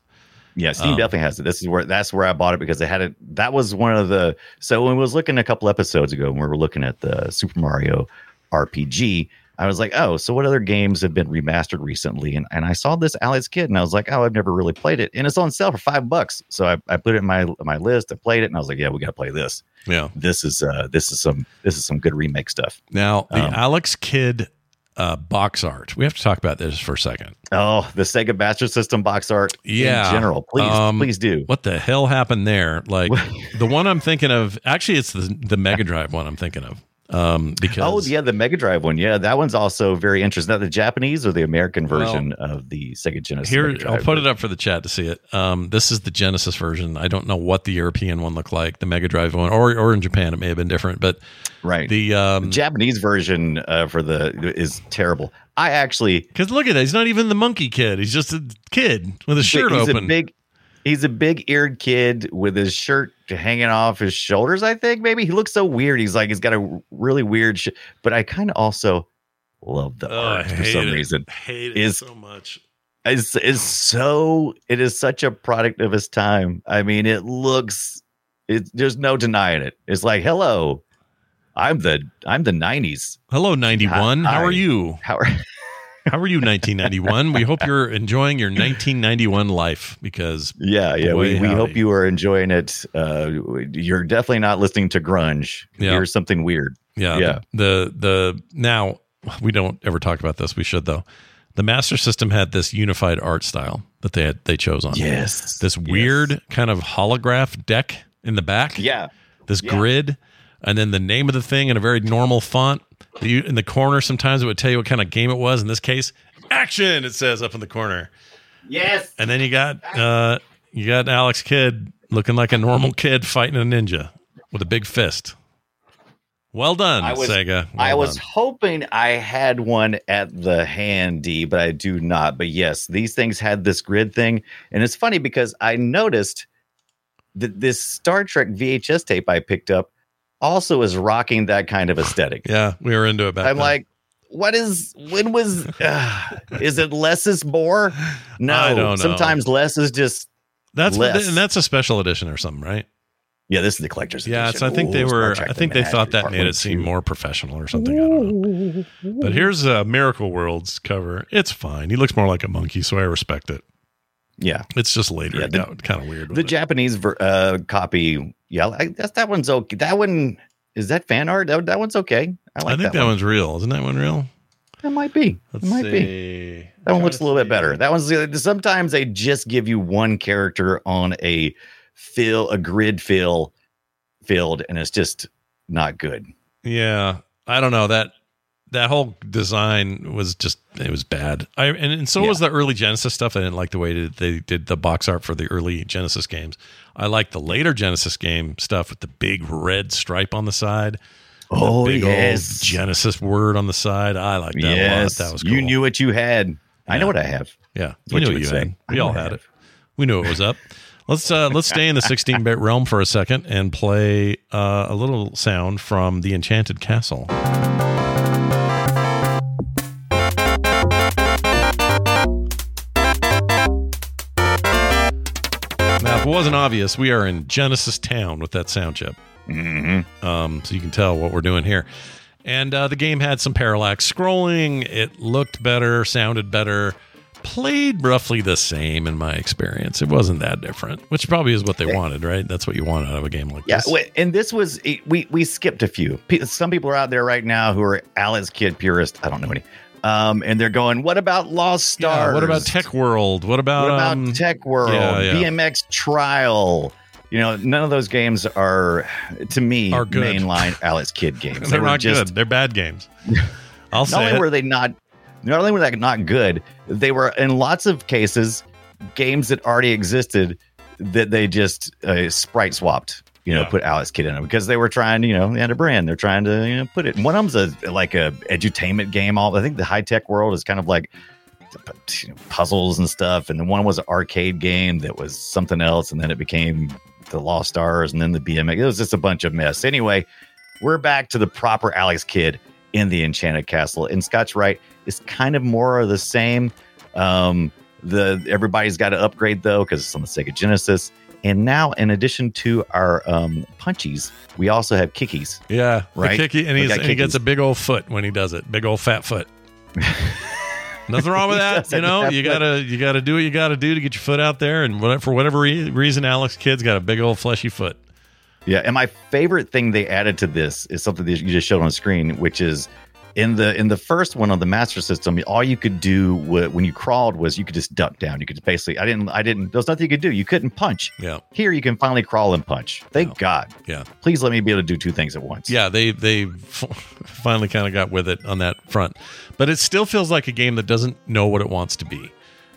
Yeah, Steam um, definitely has it. This is where that's where I bought it because they had it. That was one of the. So when I was looking a couple episodes ago, when we were looking at the Super Mario RPG, I was like, oh, so what other games have been remastered recently? And and I saw this Alex Kidd, and I was like, oh, I've never really played it, and it's on sale for five bucks. So I, I put it in my my list. I played it, and I was like, yeah, we got to play this. Yeah. This is uh this is some this is some good remake stuff. Now the Um, Alex Kidd uh, box art. We have to talk about this for a second. Oh, the Sega Master System box art Yeah. in general. Please, Um, please do. What the hell happened there? Like <laughs> the one I'm thinking of. Actually, it's the the Mega Drive one I'm thinking of. Um, because Oh, yeah, the Mega Drive one. Yeah, that one's also very interesting. Not the Japanese or the American Well, version of the Sega Genesis. Here, I'll put it up for the chat to see it. Um, this is the Genesis version. I don't know what the European one looked like, the Mega Drive one, or or in Japan it may have been different. But Right. the um, Japanese version uh, for the is terrible. I actually because look at that, he's not even the monkey kid. He's just a kid with his shirt he's open. a big he's a big eared kid with his shirt hanging off his shoulders. I think maybe he looks so weird. He's like he's got a really weird. Sh- but I kind of also love the Oh, art for some it. reason. hate it so much. is is so it is such a product of his time. I mean, it looks it there's no denying it. It's like, hello, I'm the I'm the nineties. Hello, ninety one. How are you? How are How are you, nineteen ninety one? We hope you're enjoying your nineteen ninety one life because yeah, yeah. Boy, we, we hope you are enjoying it. Uh you're definitely not listening to grunge. Yeah. Here's something weird. Yeah. Yeah. The, the the now we don't ever talk about this. We should though. The Master System had this unified art style that they had they chose on. Yes. This weird kind of holograph deck in the back. Yeah. This Yeah. grid, and then the name of the thing in a very normal font. In the corner sometimes it would tell you what kind of game it was. In this case, action. It says up in the corner. Yes. And then you got uh you got Alex Kidd looking like a normal kid fighting a ninja with a big fist. Well done, I was- Sega. I Well was done. hoping I had one at the handy, but I do not. But yes, these things had this grid thing. And it's funny because I noticed that this Star Trek VHS tape I picked up also is rocking that kind of aesthetic. Yeah, we were into it back I'm then. like, what is, when was, uh, <laughs> is it less is more? No, I don't know. sometimes less is just, that's less. and that's a special edition or something, right? yeah, this is the collector's Yeah, edition. so I think they Ooh, Star were. I think they thought that made it seem more professional or something. I don't know. But here's a Miracle Worlds cover. It's fine. He looks more like a monkey, so I respect it. Yeah. It's just later. Yeah, the- got kind of weird. the it. Japanese ver- uh, copy, yeah, I, that's that one's okay. That one is that fan art. That, that one's okay. I like I think that, that, one. one's real. Isn't that one real? That might be. Let's it might see. be. That one looks a little bit better. That one's sometimes they just give you one character on a fill, a grid fill, filled, and it's just not good. Yeah, I don't know that that whole design was just it was bad. I and, and so was the early Genesis stuff. I didn't like the way they did the box art for the early Genesis games. I like the later Genesis game stuff with the big red stripe on the side. and the Oh, big yes. old Genesis word on the side. I like that a lot. yes, That was cool. you knew what you had. I know what I have. Yeah, you know you what you had. We all had it. We knew it was up. Let's uh, let's stay in the 16-bit realm for a second and play uh, a little sound from the Enchanted Castle. It wasn't obvious, we are in Genesis Town with that sound chip. Mm-hmm. Um, so you can tell what we're doing here. And uh, the game had some parallax scrolling. It looked better, sounded better, played roughly the same in my experience. It wasn't that different, which probably is what they wanted, right? That's what you want out of a game like Yeah, this. wait, and this was we we skipped a few. Some people are out there right now who are Alex Kidd purist. I don't know any, um, and they're going, "What about Lost Yeah, Stars? what about Tech World? What about, What about um, Tech World? yeah, yeah. BMX Trial?" You know, none of those games are, to me, Are good. mainline Alex Kidd games. <laughs> They They're were not just- good. They're bad games. <laughs> I'll Not say only it. were they not, not only were they not good, they were in lots of cases games that already existed that they just uh, sprite swapped. You know, Yeah. put Alex Kidd in them because they were trying to, you know, they had a brand. They're trying to, you know, put it. One of them's a like a edutainment game. All I think the high tech world is kind of like you know, puzzles and stuff. And then one was an arcade game that was something else, and then it became the Lost Stars, and then the BMX. It was just a bunch of mess. Anyway, we're back to the proper Alex Kidd in the Enchanted Castle. And Scott's right, it's kind of more of the same. Um, the everybody's got to upgrade though because it's on the Sega Genesis. And now, in addition to our um, punchies, we also have kickies. Yeah, Right? The kicky, and, he's, and he gets a big old foot when he does it. Big old fat foot. <laughs> Nothing wrong with that. You know, you gotta you gotta do what you gotta do to get your foot out there. And whatever, for whatever re- reason, Alex Kidd's got a big old fleshy foot. Yeah, and my favorite thing they added to this is something that you just showed on the screen, which is in the in the first one on the Master System, all you could do wa- when you crawled was you could just duck down. You could basically, I didn't, I didn't. There was nothing you could do. You couldn't punch. Yeah, Here, you can finally crawl and punch. Thank God. yeah, Please let me be able to do two things at once. yeah. They they f- <laughs> finally kind of got with it on that front, but it still feels like a game that doesn't know what it wants to be.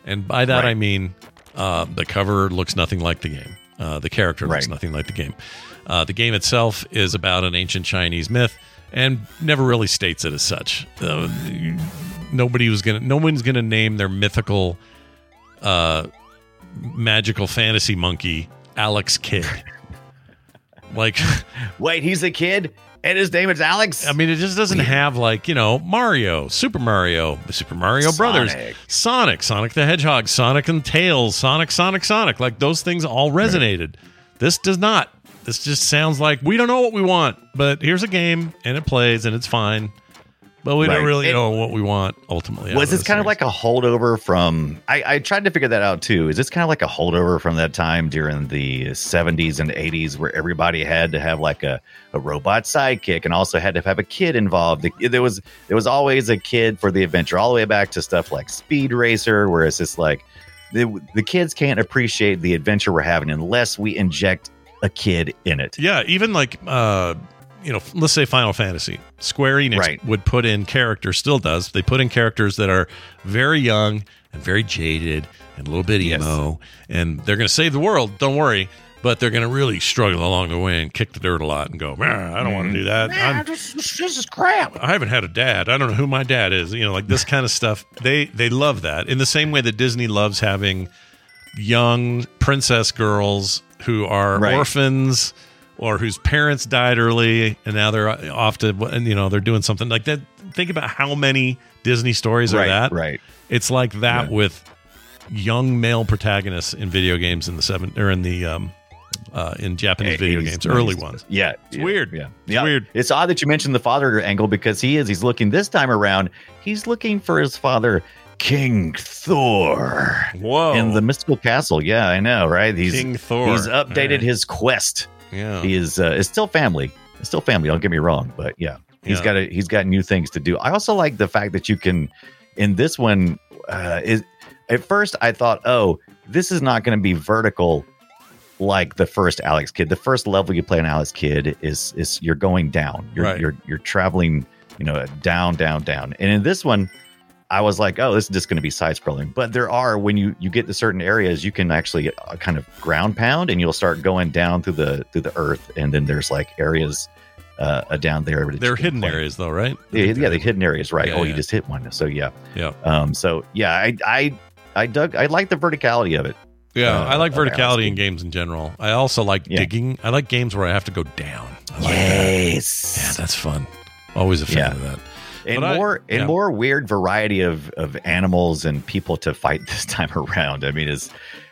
And by that Right. I mean uh, the cover looks nothing like the game. Uh, the character looks nothing like the game. Uh, the game itself is about an ancient Chinese myth and never really states it as such. Uh, nobody was gonna, no one's gonna name their mythical, uh, magical fantasy monkey Alex Kidd. <laughs> like, Wait, he's a kid, and his name is Alex. I mean, it just doesn't have like you know Mario, Super Mario, Super Mario Brothers, Sonic. Sonic, Sonic the Hedgehog, Sonic and Tails, Sonic, Sonic, Sonic. Like those things all resonated. This does not. This just sounds like we don't know what we want, but here's a game and it plays and it's fine. But we don't really It- know what we want ultimately. was this the kind of like a holdover from? I, I tried to figure that out too. Is this kind of like a holdover from that time during the 70s and 80s where everybody had to have like a, a robot sidekick and also had to have a kid involved? There was there was always a kid for the adventure, all the way back to stuff like Speed Racer, where it's just like the, the kids can't appreciate the adventure we're having unless we inject a kid in it. Yeah, even like uh you know, let's say Final Fantasy. Square Enix Right. would put in characters, still does. They put in characters that are very young and very jaded and a little bit Yes. emo, and they're going to save the world. Don't worry, but they're going to really struggle along the way and kick the dirt a lot and go, "Man, I don't want to do that. I'm, this, this is crap. I haven't had a dad. I don't know who my dad is. You know, like this kind of stuff. They they love that in the same way that Disney loves having young princess girls who are Right. orphans or whose parents died early and now they're off to and you know they're doing something like that. Think about how many Disney stories are Right, that. right. It's like that Yeah. with young male protagonists in video games in the seven or in the um uh in Japanese video 80s, games, early ones. Yeah, It's weird. Yeah, It's yeah. weird. It's odd that you mentioned the father angle because he is. He's looking this time around. He's looking for his father, King Thor, Whoa. in the mystical castle. Yeah, I know, right? He's King Thor. He's updated right. his quest. Yeah. He is. Uh, it's still family. It's still family. Don't get me wrong, but yeah, he's Yeah. got a, He's got new things to do. I also like the fact that you can, in this one, uh, is at first I thought, oh, this is not going to be vertical like the first Alex Kidd. The first level you play on Alex Kidd is is you're going down. You're Right. you're you're traveling, you know, down, down, down. And in this one, I was like, oh, this is just going to be side scrolling. But there are when you you get to certain areas, you can actually uh, kind of ground pound, and you'll start going down through the through the earth, and then there's like areas uh, uh, down there. They're hidden play. areas, though, right? Yeah, yeah, the hidden areas, right? Yeah, oh, yeah. you just hit one, so yeah. Yeah. Um, so yeah, I I I dug. I like the verticality of it. Yeah, uh, I like verticality in games in general. I also like digging. I like games where I have to go down. Like that. Yes. Yeah, that's fun. Always a fan of that. And I- more and yeah. more weird variety of of animals and people to fight <laughs> this time around. I mean, it's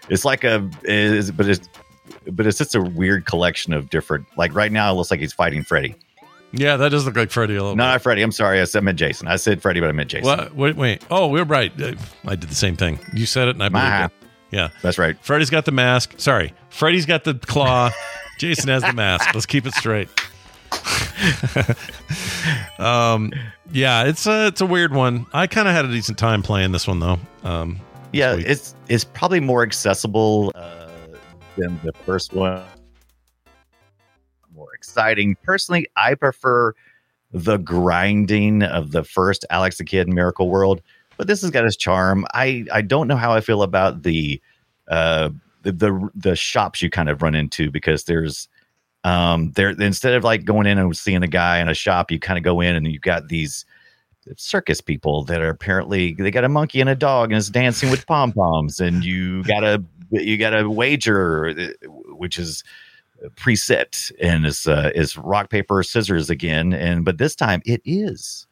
it's like a is but it's but it's just a weird collection of different. Like right now, it looks like he's fighting Freddy. Yeah, that does look like Freddy a little No, bit. not Freddy. I'm sorry, I said I meant Jason. I said Freddy, but I meant Jason. What? Wait, wait. Oh, we're right. Uh, I did the same thing. You said it, and I believed My- it. Yeah. That's right. Freddy's got the mask. Sorry, Freddy's got the claw. <laughs> Jason has the mask. Let's keep it straight. <laughs> um, yeah, it's a it's a weird one. I kind of had a decent time playing this one though. Um, Yeah, Sweet. it's it's probably more accessible uh, than the first one. More exciting. Personally, I prefer the grinding of the first Alex the Kid Miracle World, but this has got its charm. I I don't know how I feel about the uh the the, the shops you kind of run into because there's um there instead of like going in and seeing a guy in a shop, you kind of go in and you've got these circus people that are apparently they got a monkey and a dog and it's dancing with pom poms and you got a you got a wager uh, which is preset and it's uh is rock paper scissors again and but this time it is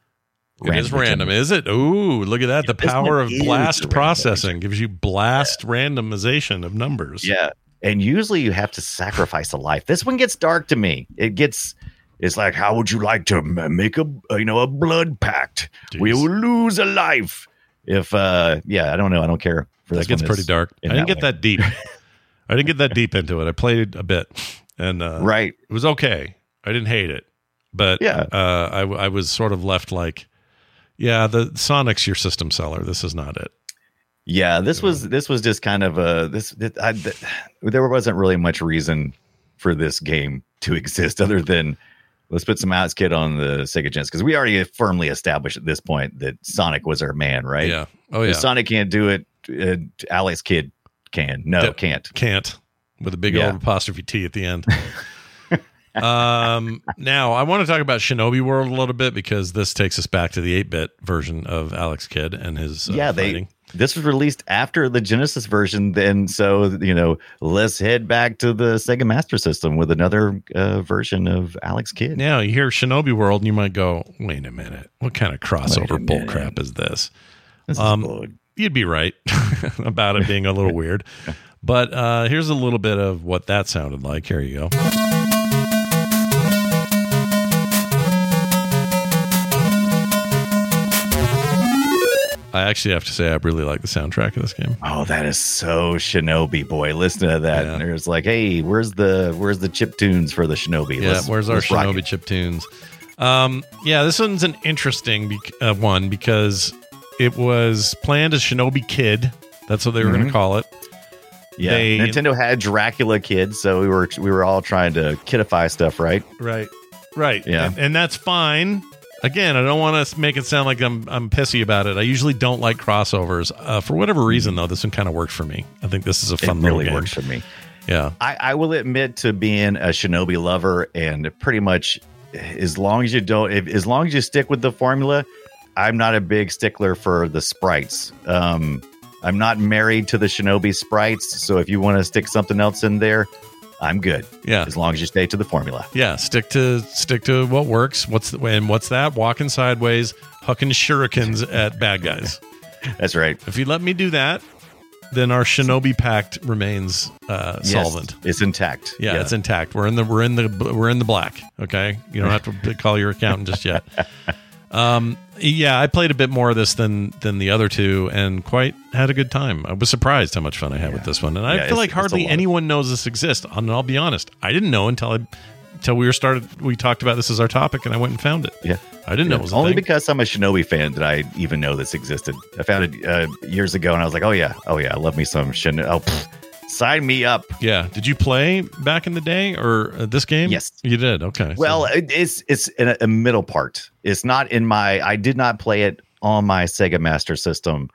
it is random, is it? Ooh, look at that! The power of blast random. processing gives you blast randomization of numbers. yeah and usually you have to sacrifice a life this one gets dark to me it gets it's like how would you like to make a you know a blood pact Jeez. we will lose a life if uh yeah i don't know i don't care for gets pretty dark. I didn't get way. that deep. <laughs> I didn't get that deep into it. I played a bit, and uh, right it was okay. I didn't hate it, but Yeah. uh, I, I was sort of left like, yeah, the Sonic's your system seller. This is not it. Yeah, this was this was just kind of a this. I, th- there wasn't really much reason for this game to <laughs> exist other than let's put some Alex Kidd on the Sega Genesis because we already firmly established at this point that Sonic was our man, right? Yeah. Oh yeah. If Sonic can't do it. Uh, Alex Kidd can. No, Yeah. can't. Can't with a big Yeah. old apostrophe T at the end. <laughs> um, now I want to talk about Shinobi World a little bit because this takes us back to the 8-bit version of Alex Kidd and his uh, yeah, they. fighting. This was released after the Genesis version, then so you know, let's head back to the Sega Master System with another uh, version of Alex Kidd. Now you hear Shinobi World and you might go, wait a minute, what kind of crossover Wait a minute. bullcrap is this? This Um, good. You'd be right <laughs> about it being a little weird. <laughs> But uh, here's a little bit of what that sounded like. Here you go. I actually have to say I really like the soundtrack of this game. Oh, that is so Shinobi boy. Listen to that. Yeah. And There's like, hey, where's the where's the chip tunes for the Shinobi? Yeah, Let's- where's our Shinobi chip tunes? Um, yeah, this one's an interesting bec- uh, one because it was planned as Shinobi Kid. That's what they were going to call it. Yeah, they- Nintendo had Dracula Kid, so we were we were all trying to kidify stuff, right? Right. Right. Yeah. And, and that's fine. Again, I don't want to make it sound like I'm I'm pissy about it. I usually don't like crossovers. Uh, for whatever reason, though, this one kind of worked for me. I think this is a fun little really game. works for me. Yeah. I, I will admit to being a Shinobi lover, and pretty much as long as you don't, if, as long as you stick with the formula, I'm not a big stickler for the sprites. Um, I'm not married to the Shinobi sprites, so if you want to stick something else in there, I'm good. Yeah. As long as you stay to the formula. Yeah. Stick to stick to what works. What's the, and what's that? Walking sideways, hucking shurikens at bad guys. <laughs> That's right. If you let me do that, then our Shinobi pact remains uh, Yes, solvent. it's intact. Yeah, it's intact. We're in the we're in the we're in the black. Okay, you don't <laughs> have to call your accountant just yet. Um, yeah, I played a bit more of this than than the other two, and quite had a good time. I was surprised how much fun I had with this one, and I Yeah, feel like hardly anyone knows this exists. And I'll be honest, I didn't know until I until we were started. We talked about this as our topic, and I went and found it. Yeah. I didn't know it was a Only thing. because I'm a Shinobi fan that I even know this existed. I found it uh, years ago, and I was like, "Oh yeah, oh yeah, I love me some Shinobi." Oh, sign me up. yeah. Did you play back in the day or uh, this game? Yes. you did. Okay. Well, it, it's it's in a, a middle part. It's not in my. I did not play it on my Sega Master System,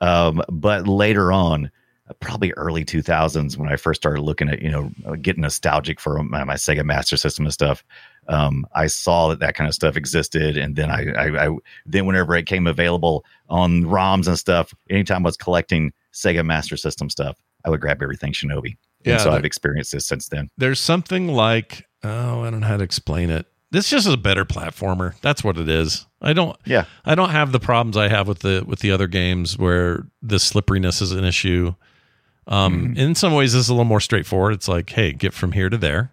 um, but later on, probably early 2000s when I first started looking at you know getting nostalgic for my, my Sega Master System and stuff. um, I saw that that kind of stuff existed, and then I, I, I then whenever it came available on ROMs and stuff, anytime I was collecting Sega Master System stuff, I would grab everything Shinobi. Yeah, and so that- I've experienced this since then. There's something like oh, I don't know how to explain it. This just is a better platformer. That's what it is. I don't Yeah. I don't have the problems I have with the with the other games where the slipperiness is an issue. Um, Mm-hmm. in some ways, this is a little more straightforward. It's like, hey, get from here to there.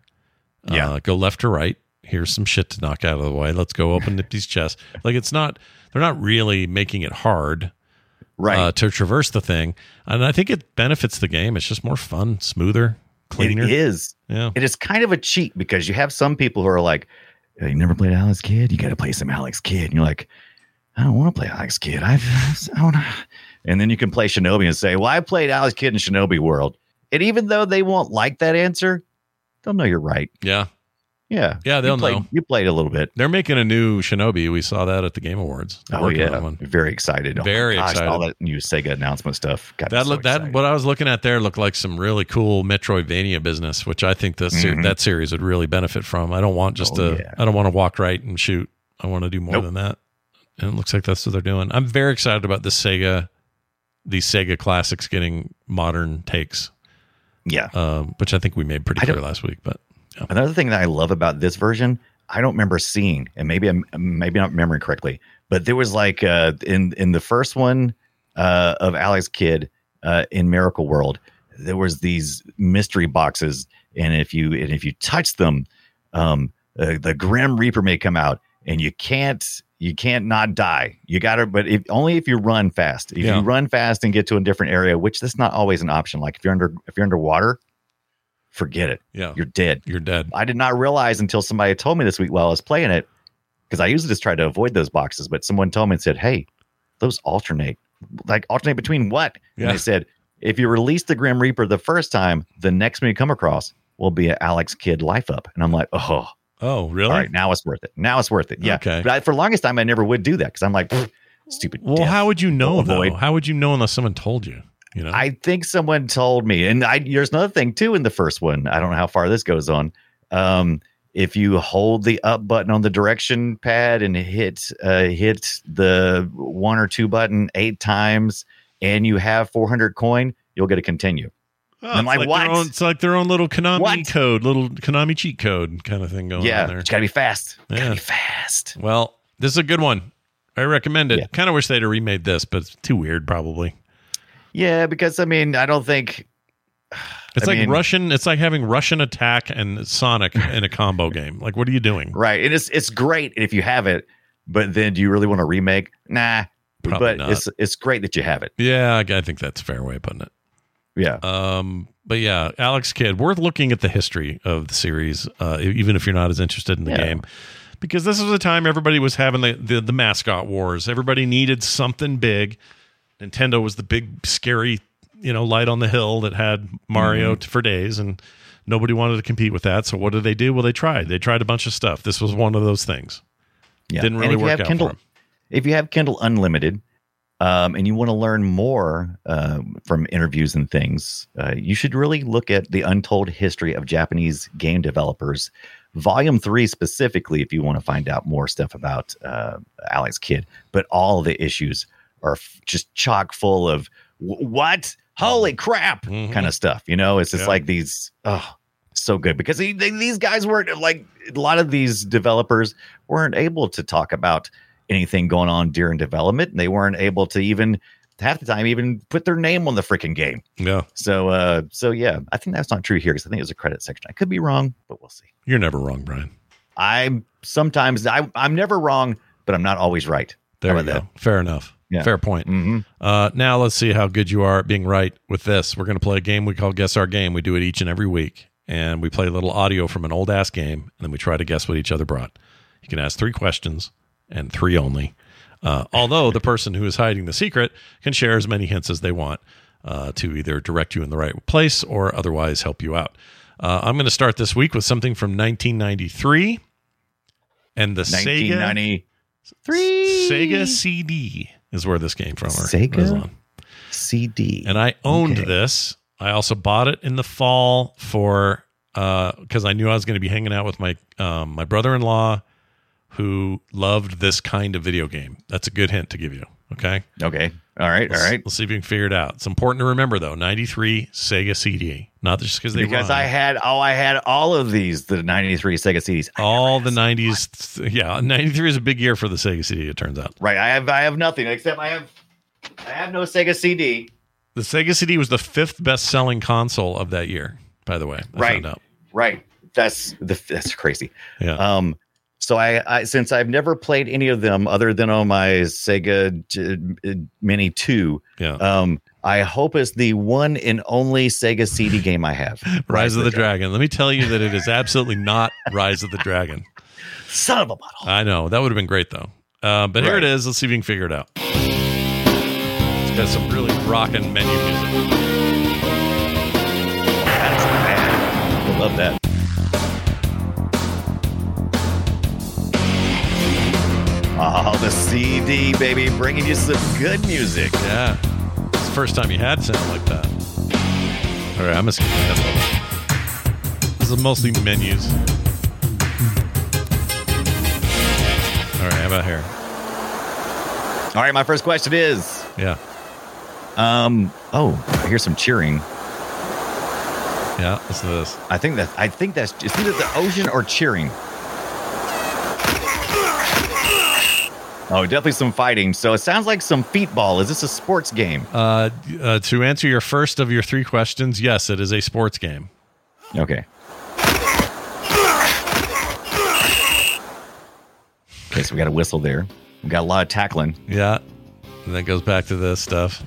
Yeah. Uh, go left to right. Here's some shit to knock out of the way. Let's go open <laughs> Nipty's chest. Like it's not. They're not really making it hard Right. uh, to traverse the thing, and I think it benefits the game. It's just more fun, smoother, cleaner. It is. Yeah. It is kind of a cheat because you have some people who are like, "Oh, "You never played Alex Kidd? You got to play some Alex Kidd." And you're like, "I don't want to play Alex Kidd. I've, I don't." <laughs> And then you can play Shinobi and say, "Well, I played Alex Kidd in Shinobi World." And even though they won't like that answer, they'll know you're right. Yeah. Yeah, Yeah, they'll you played, know. You played a little bit. They're making a new Shinobi. We saw that at the Game Awards. They're Oh yeah, very excited. Oh, Very gosh, excited. All that new Sega announcement stuff. Got That so look that what I was looking at there looked like some really cool Metroidvania business, which I think the ser- Mhm. that series would really benefit from. I don't want just Oh, to yeah. I don't want to walk right and shoot. I want to do more Nope. than that. And it looks like that's what they're doing. I'm very excited about the Sega these Sega classics getting modern takes, yeah. um, which I think we made pretty I clear last week. But Another thing that I love about this version, I don't remember seeing, and maybe I'm maybe not remembering correctly, but there was like uh, in in the first one uh, of Alex Kidd uh, in Miracle World, there was these mystery boxes, and if you and if you touch them, um, uh, the Grim Reaper may come out, and you can't you can't not die. You got to, but if, only if you run fast. If Yeah. you run fast and get to a different area, which that's not always an option. Like if you're under if you're underwater, forget it. yeah, You're dead. you're dead. I did not realize until somebody told me this week while I was playing it, because I usually just try to avoid those boxes. But someone told me and said, "Hey, those alternate. Like alternate between what?" Yeah. And they said, "If you release the Grim Reaper the first time, the next one you come across will be an Alex Kidd life up." And I'm like, "Oh, Oh, really? all right, now it's worth it. Now it's worth it." Yeah. Okay. But I, for the longest time, I never would do that because I'm like, <sniffs> "Stupid." Well, death. how would you know oh, We'll avoid. though? How would you know unless someone told you? You know, I think someone told me, and I, there's another thing too in the first one. I don't know how far this goes on. Um, if you hold the up button on the direction pad and hit uh, hit the one or two button eight times, and you have 400 coin, you'll get a continue. Oh, I'm it's like, their what? own- it's like their own little Konami What? code, little Konami cheat code kind of thing going yeah, on there. it's got to be fast. Yeah. Gotta be fast. Well, this is a good one. I recommend it. Yeah. Kind of wish they'd have remade this, but it's too weird, probably. Yeah, because I mean, I don't think <sighs> It's I like mean- Russian. It's like having Rush'n Attack and Sonic in a combo <laughs> game. Like, what are you doing? right. And it's it's great if you have it, but then do you really want to remake? Nah. Probably but not. it's it's great that you have it. Yeah, I I think that's a fair way of putting it. Yeah. Um, but yeah, Alex Kidd, worth looking at the history of the series, uh, even if you're not as interested in the Yeah. game, because this was a time everybody was having the, the the mascot wars. Everybody needed something big. Nintendo was the big scary, you know, light on the hill that had Mario Mm-hmm. for days, and nobody wanted to compete with that. So what did they do? Well, they tried. They tried a bunch of stuff. This was one of those things. Yeah. Didn't really work out Kindle, for 'em. If you have Kindle Unlimited, um, and you want to learn more um, from interviews and things, uh, you should really look at the untold history of Japanese game developers, Volume Three specifically, if you want to find out more stuff about uh, Alex Kidd. But all the issues are f- just chock full of what, holy crap, Mhm. kind of stuff. You know, it's just Yeah. like these. Oh, so good because they, they, these guys weren't like a lot of these developers weren't able to talk about anything going on during development. And they weren't able to even half the time even put their name on the freaking game. Yeah, So uh so yeah, I think that's not true here because I think it was a credit section. I could be wrong, but we'll see. you're never wrong, Brian. I'm sometimes I I'm never wrong, but I'm not always right. There How you about go. Fair enough. Yeah. Fair point. Mm-hmm. Uh, now let's see how good you are at being right with this. We're going to play a game we call Guess Our Game. We do it each and every week, and we play a little audio from an old ass game, and then we try to guess what each other brought. You can ask three questions and three only. Uh, although the person who is hiding the secret can share as many hints as they want uh, to either direct you in the right place or otherwise help you out. Uh, I'm going to start this week with something from 1993, and the Sega 1993 Sega CD is where this came from. Sega? on. CD. And I owned Okay. this. I also bought it in the fall for because I knew I was going to be hanging out with my um, my brother in law, who loved this kind of video game. That's a good hint to give you. Okay. Okay. All right. All Let's- right. Let's see if you can figure it out. It's important to remember though. Ninety three Sega CD, not just because they Because rhyme. I had oh I had all of these the 93 Sega CDs. I all the '90s. Yeah, '93 is a big year for the Sega CD. It turns out Right. I have I have nothing except I have I have no Sega CD. the Sega CD was the fifth best-selling console of that year. By the way, I Right. found out. Right. That's the that's crazy. Yeah, Um so I, I since I've never played any of them other than on my Sega uh, Mini 2, yeah. um I hope it's the one and only Sega CD game I have. <laughs> Rise of the Dragon. Let me tell you that it is absolutely not Rise of the Dragon. Son of a bottle. I know that would have been great though. Uh, but here it is. Let's see if you can figure it out. It's got some really rocking menu music. That's bad. I love that. Oh, the CD, baby, bringing you some good music. Yeah, it's the first time you had something like that. All right, I'm gonna skip ahead a little. This is mostly menus. All right, how about here? All right, my first question is, Yeah, um, oh, I hear some cheering. yeah. Listen to this. I think that I think that's it's either the ocean or cheering. Oh, definitely some fighting. So it sounds like some feetball. Is this a sports game? Uh, uh, to answer your first of your three questions, yes, it is a sports game. Okay. Okay, so we got a whistle there. We got a lot of tackling. Yeah, and that goes back to this stuff.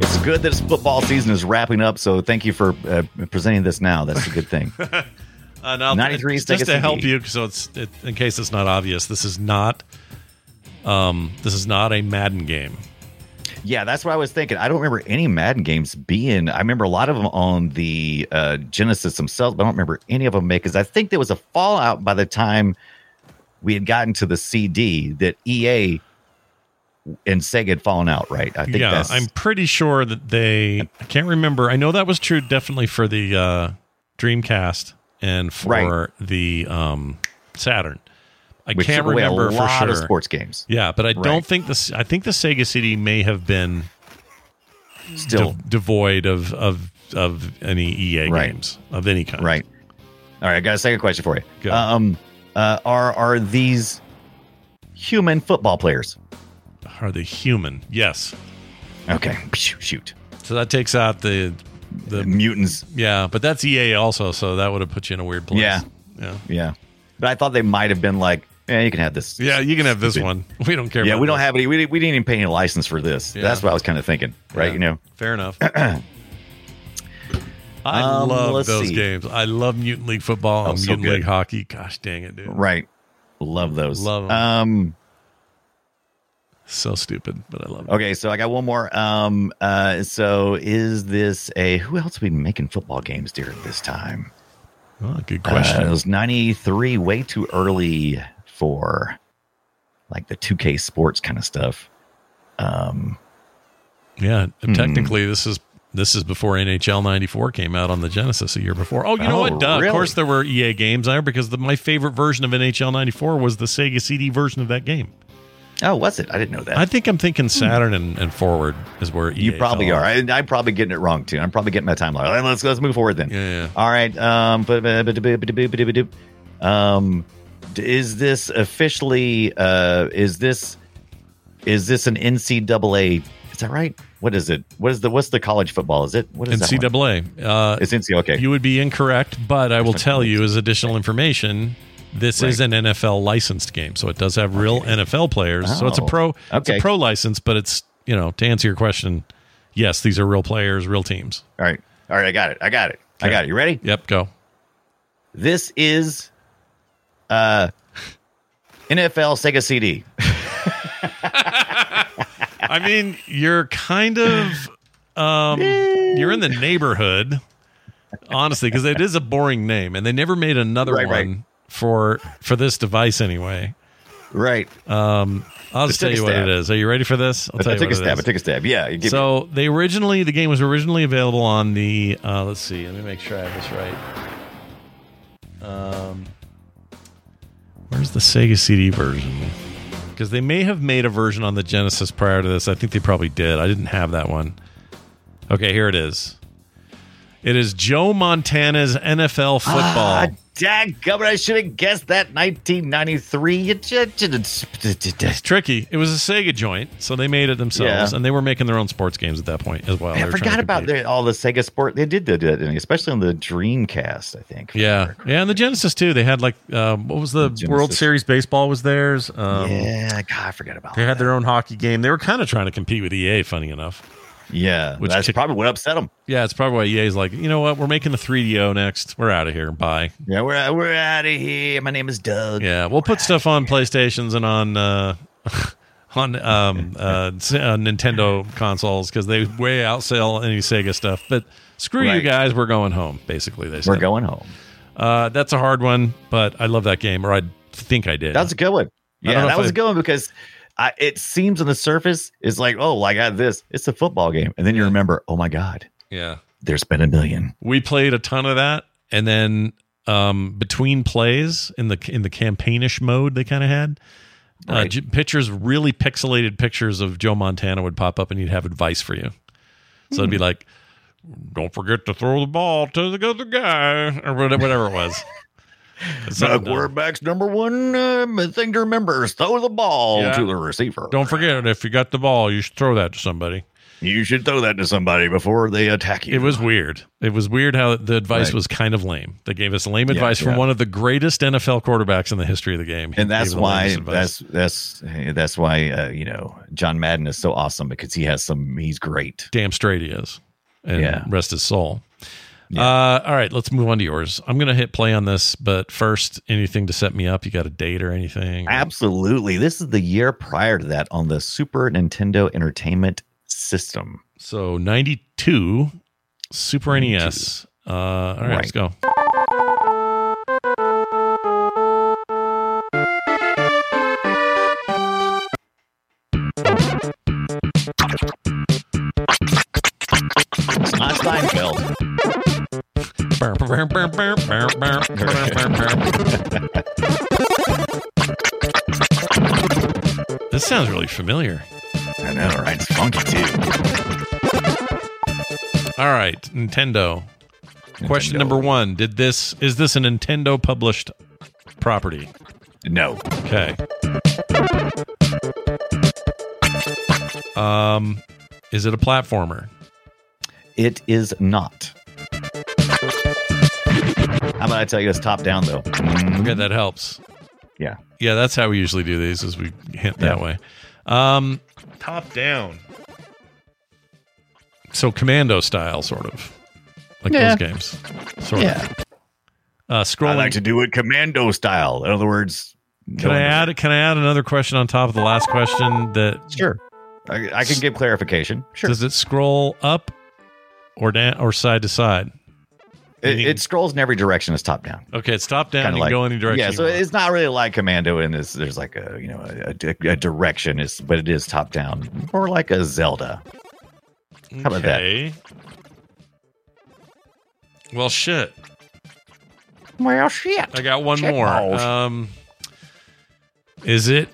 It's good that football season is wrapping up. So thank you for uh, presenting this now. That's a good thing. <laughs> Uh, now, 93 just to help you, so it's it, in case it's not obvious. This is not, um, this is not a Madden game. yeah, that's what I was thinking. I don't remember any Madden games being. I remember a lot of them on the uh, Genesis themselves, but I don't remember any of them because I think there was a fallout by the time we had gotten to the CD that EA and Sega had fallen out. Right? I think yeah, that's I'm pretty sure that they. I can't remember. I know that was true definitely for the uh, Dreamcast and for Right. the um, Saturn. I which can't took away remember a for lot sure. of sports games. Yeah, but I Right. don't think this. I think the Sega CD may have been Still, de- devoid of of of any EA Right. games of any kind. right? All right, I got a second question for you. Go. Um, uh, are are these human football players? Are they human? Yes. Okay, shoot, So that takes out the the mutants. yeah, but that's EA also, so that would have put you in a weird place. Yeah. Yeah. Yeah, but I thought they might have been like, yeah, you can have this. Yeah, you can have this Stupid. one. <laughs> We don't care Yeah, we don't this. have any. We, we didn't even pay any license for this. Yeah. That's what I was kind of thinking, right? Yeah. You know, Fair enough. <clears throat> I Um, love those see. games. I love Mutant League football Oh, and so Mutant good. League hockey. Gosh dang it, dude. right? Love those. Love 'em. Um. So stupid, but I love it. Okay, so I got one more. Um. Uh. So is this a? Who else been making football games during this time? Oh, good Uh, question. it was 93, way too early for like the 2K sports kind of stuff. Um, yeah, technically this is this is before NHL 94 came out on the Genesis a year before. Oh, you know oh, what? Duh, really? Of course there were EA games there because the, my favorite version of NHL 94 was the Sega CD version of that game. Oh, was it? I didn't know that. I think I'm thinking Saturn and, and forward is where EA you probably are. I, am probably getting it wrong too. I'm probably getting my timeline. Let's let's move forward then. Yeah. yeah. All right. Um. Um is this officially? Uh, is this is this an NCAA? Is that right? What is it? What is the what's the college football? Is it what is? NCAA. Uh, It's NCAA. Okay. You would be incorrect, but I will tell you as additional information. This is an NFL licensed game, so it does have real NFL players. so it's a Oh, pro. It's a pro license, but it's you know to answer your question, yes, these are real players, real teams. All right. All right. I got it. I got it. I got it. You ready? Yep, go. This is uh NFL Sega CD. I mean, you're kind of um, you're in the neighborhood, honestly, because it is a boring name, and they never made another Right, one right. for for this device anyway. Right. Um, I'll just Just tell you what it is. Are you ready for this? I'll I tell you took a what it stab. I took a stab. Yeah. Give me- So they originally the game was originally available on the uh, let's see, let me make sure I have this right. Um, where's the Sega CD version? Because they may have made a version on the Genesis prior to this. I think they probably did. I didn't have that one. Okay, here it is. It is Joe Montana's NFL football. Ah, dadgummit, I should have guessed that 1993. You ju- ju- It's tricky. It was a Sega joint, so they made it themselves, Yeah. and they were making their own sports games at that point as well. I forgot about compete. the, all the Sega Sport. They did do that, especially on the Dreamcast, I think. Yeah, yeah, and the Genesis too. They had like um, what was the The World Series baseball was theirs. Um, yeah, God, I forgot about They had that. their own hockey game. They were kind of trying to compete with EA. Funny enough, Yeah, Which that's kick- probably what upset them. yeah, it's probably why EA's like, you know what, we're making the 3DO next. We're out of here. Bye. Yeah, we're we're out of here. My name is Doug. Yeah, we'll put stuff on PlayStations and on uh, <laughs> on um, <laughs> uh, uh, Nintendo consoles because they way outsell any Sega stuff. But screw you guys, we're going home. Basically, they said We're going home. Uh, that's a hard one, but I love that game, or I think I did. That's a good one. Yeah, that was I- a good one because I, it seems on the surface it's like, oh, I got this. It's a football game, and then you remember, oh my god, yeah. there's been a million. we played a ton of that and then um between plays in the in the campaignish mode they kind of had uh, Right. j- pictures really pixelated pictures of joe montana would pop up and he'd have advice for you so it'd be like don't forget to throw the ball to the other guy or whatever, whatever it was So dumb. quarterback's number one um, thing to remember is throw the ball Yeah. to the receiver. don't forget if you got the ball you should throw that to somebody You should throw that to somebody before they attack you. It was weird. It was weird how the advice Right. was kind of lame. They gave us lame Yeah, advice from one of the greatest NFL quarterbacks in the history of the game. And that's why that's that's that's why uh, you know John Madden is so awesome because he has some. He's great. damn straight he is. And Yeah. rest his soul. Uh, all right, let's move on to yours. I'm going to hit play on this, but first, anything to set me up? You got a date or anything? Absolutely, this is the year prior to that on the Super Nintendo Entertainment System. So 92, Super NES. Uh, all right, let's go. This sounds really familiar. I know, right? It's funky too. All right, Nintendo. Question number one: Did this is this a Nintendo published property? No, Okay. Um, is it a platformer? it is not. How about I tell you it's top down though? Okay, that helps. Yeah. Yeah, that's how we usually do these. Is we hint that Yeah. way. Um, top down. So commando style, sort of, like Yeah. those games. Sort Yeah. of. Uh, I scrolling. like to do it commando style. In other words, can I add? Can I add another question on top of the last question? That Sure. I, I can give clarification. Sure. does it scroll up or down or side to side? It, it scrolls in every direction. It's top down. Okay, it's top down. Kinda You can go any direction. Yeah, so it's not really like Commando, and there's, there's like a you know a, a- a direction. Is but it is top down, more like a Zelda. How about that? Well, shit. Well, shit. I got one Check more. balls. Um, is it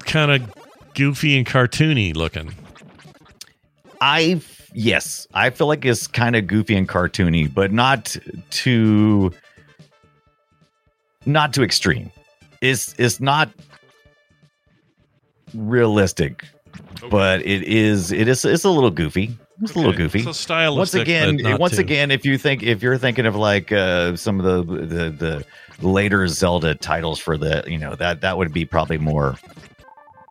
kind of goofy and cartoony looking? I yes, I feel like it's kind of goofy and cartoony, but not too not too extreme. It's it's not realistic, but it is it is it's a little goofy. It's a little Okay. goofy. So stylistic. once again, once too. again, if you think if you're thinking of like uh, some of the, the the later Zelda titles for the you know that that would be probably more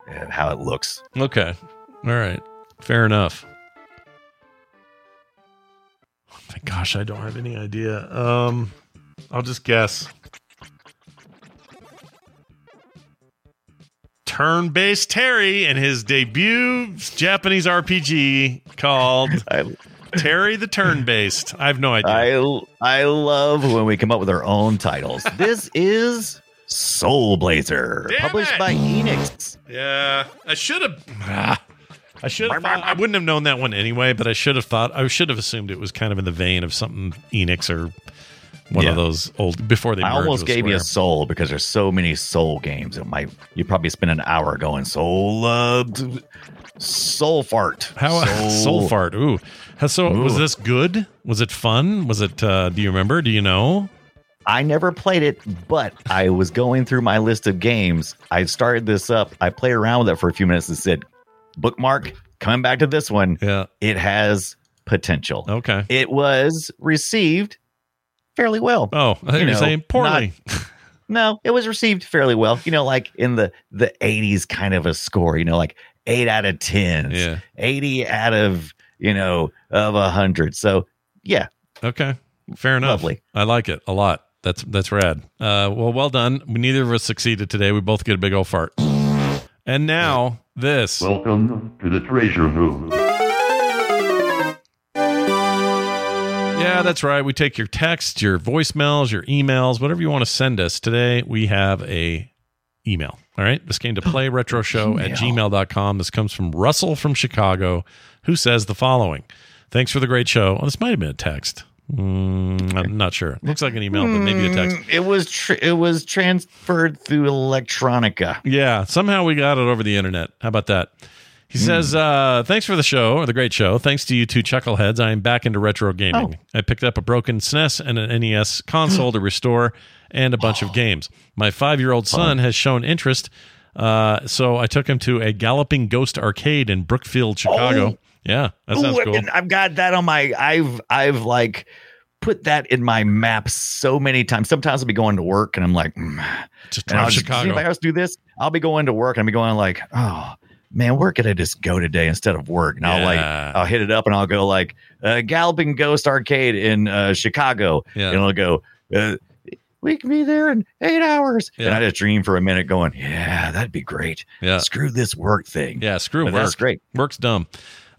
uh, how it looks. Okay. All right. Fair enough. Gosh, I don't have any idea. Um, I'll just guess. Turn-based Terry and his debut Japanese RPG called <laughs> I Terry the Turn-based. I have no idea. I I love when we come up with our own titles. this is Soul Blazer, Damn published it! by Enix. Yeah, I should have. I should have. I wouldn't have known that one anyway, but I should have thought. I should have assumed it was kind of in the vein of something Enix or one Yeah. of those old before they. I almost gave you a soul because there's so many soul games. It might you probably spend an hour going soul uh, soul fart. How <laughs> soul fart? Ooh, so was this good? Was it fun? Was it? uh Do you remember? Do you know? I never played it, but I was going through my list of games. I started this up. I played around with it for a few minutes and said, bookmark, coming back to this one. Yeah. It has potential. Okay. It was received fairly well. Oh, I think You you're know, saying poorly. <laughs> No, it was received fairly well. You know, like in the the 80s kind of a score, you know, like 8 out of 10. Yeah. 80 out of, you know, of a 100. So, yeah, Okay. Fair enough. Lovely. I like it a lot. That's that's rad. Uh, well, well done. We neither of us succeeded today. We both get a big old fart. And now this. Welcome to the treasure room. Yeah, that's right. We take your texts, your voicemails, your emails, whatever you want to send us. Today we have a email. All right. This came to oh, play retro show at gmail.com. This comes from Russell from Chicago, who says the following. Thanks for the great show. Oh, this might have been a text. Mm, I'm not sure. Looks like an email, but maybe a text. it was tr- it was transferred through electronica. Yeah, somehow we got it over the internet. How about that? He says, uh, thanks for the show, or the great show. Thanks to you two chuckleheads, I am back into retro gaming. I picked up a broken SNES and an NES console to restore and a bunch of games. My five year old son has shown interest, uh, so I took him to a Galloping Ghost arcade in Brookfield, Chicago. Yeah, that sounds Ooh, cool. and I've got that on my I've I've like put that in my map so many times. Sometimes I'll be going to work and I'm like, mm. Just and I'll drive just, Chicago. anybody else do this? I'll be going to work and I'll be going like, oh man, where could I just go today instead of work? And I'll like I'll hit it up and I'll go like uh, Galloping Ghost Arcade in uh, Chicago, Yeah. and I'll go. Uh, we can be there in eight hours. And Yeah. I just dream for a minute, going, "Yeah, that'd be great." Yeah. Screw this work thing. Yeah, screw But work. that's great. Work's dumb.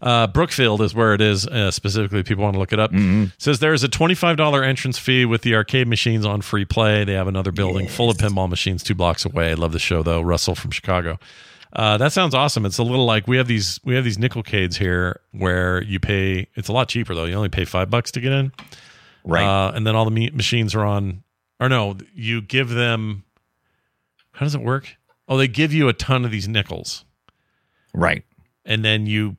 Uh, Brookfield is where it is uh, specifically. People want to look it up. Mm-hmm. Says there is a twenty-five dollar entrance fee with the arcade machines on free play. They have another building full of pinball machines two blocks away. I love the show though. Russell from Chicago. Uh, that sounds awesome. It's a little like we have these we have these nickelcades here where you pay. It's a lot cheaper though. You only pay five bucks to get in, Right. Uh, and then all the me- machines are on. Or no, you give them. How does it work? Oh, they give you a ton of these nickels right. and then you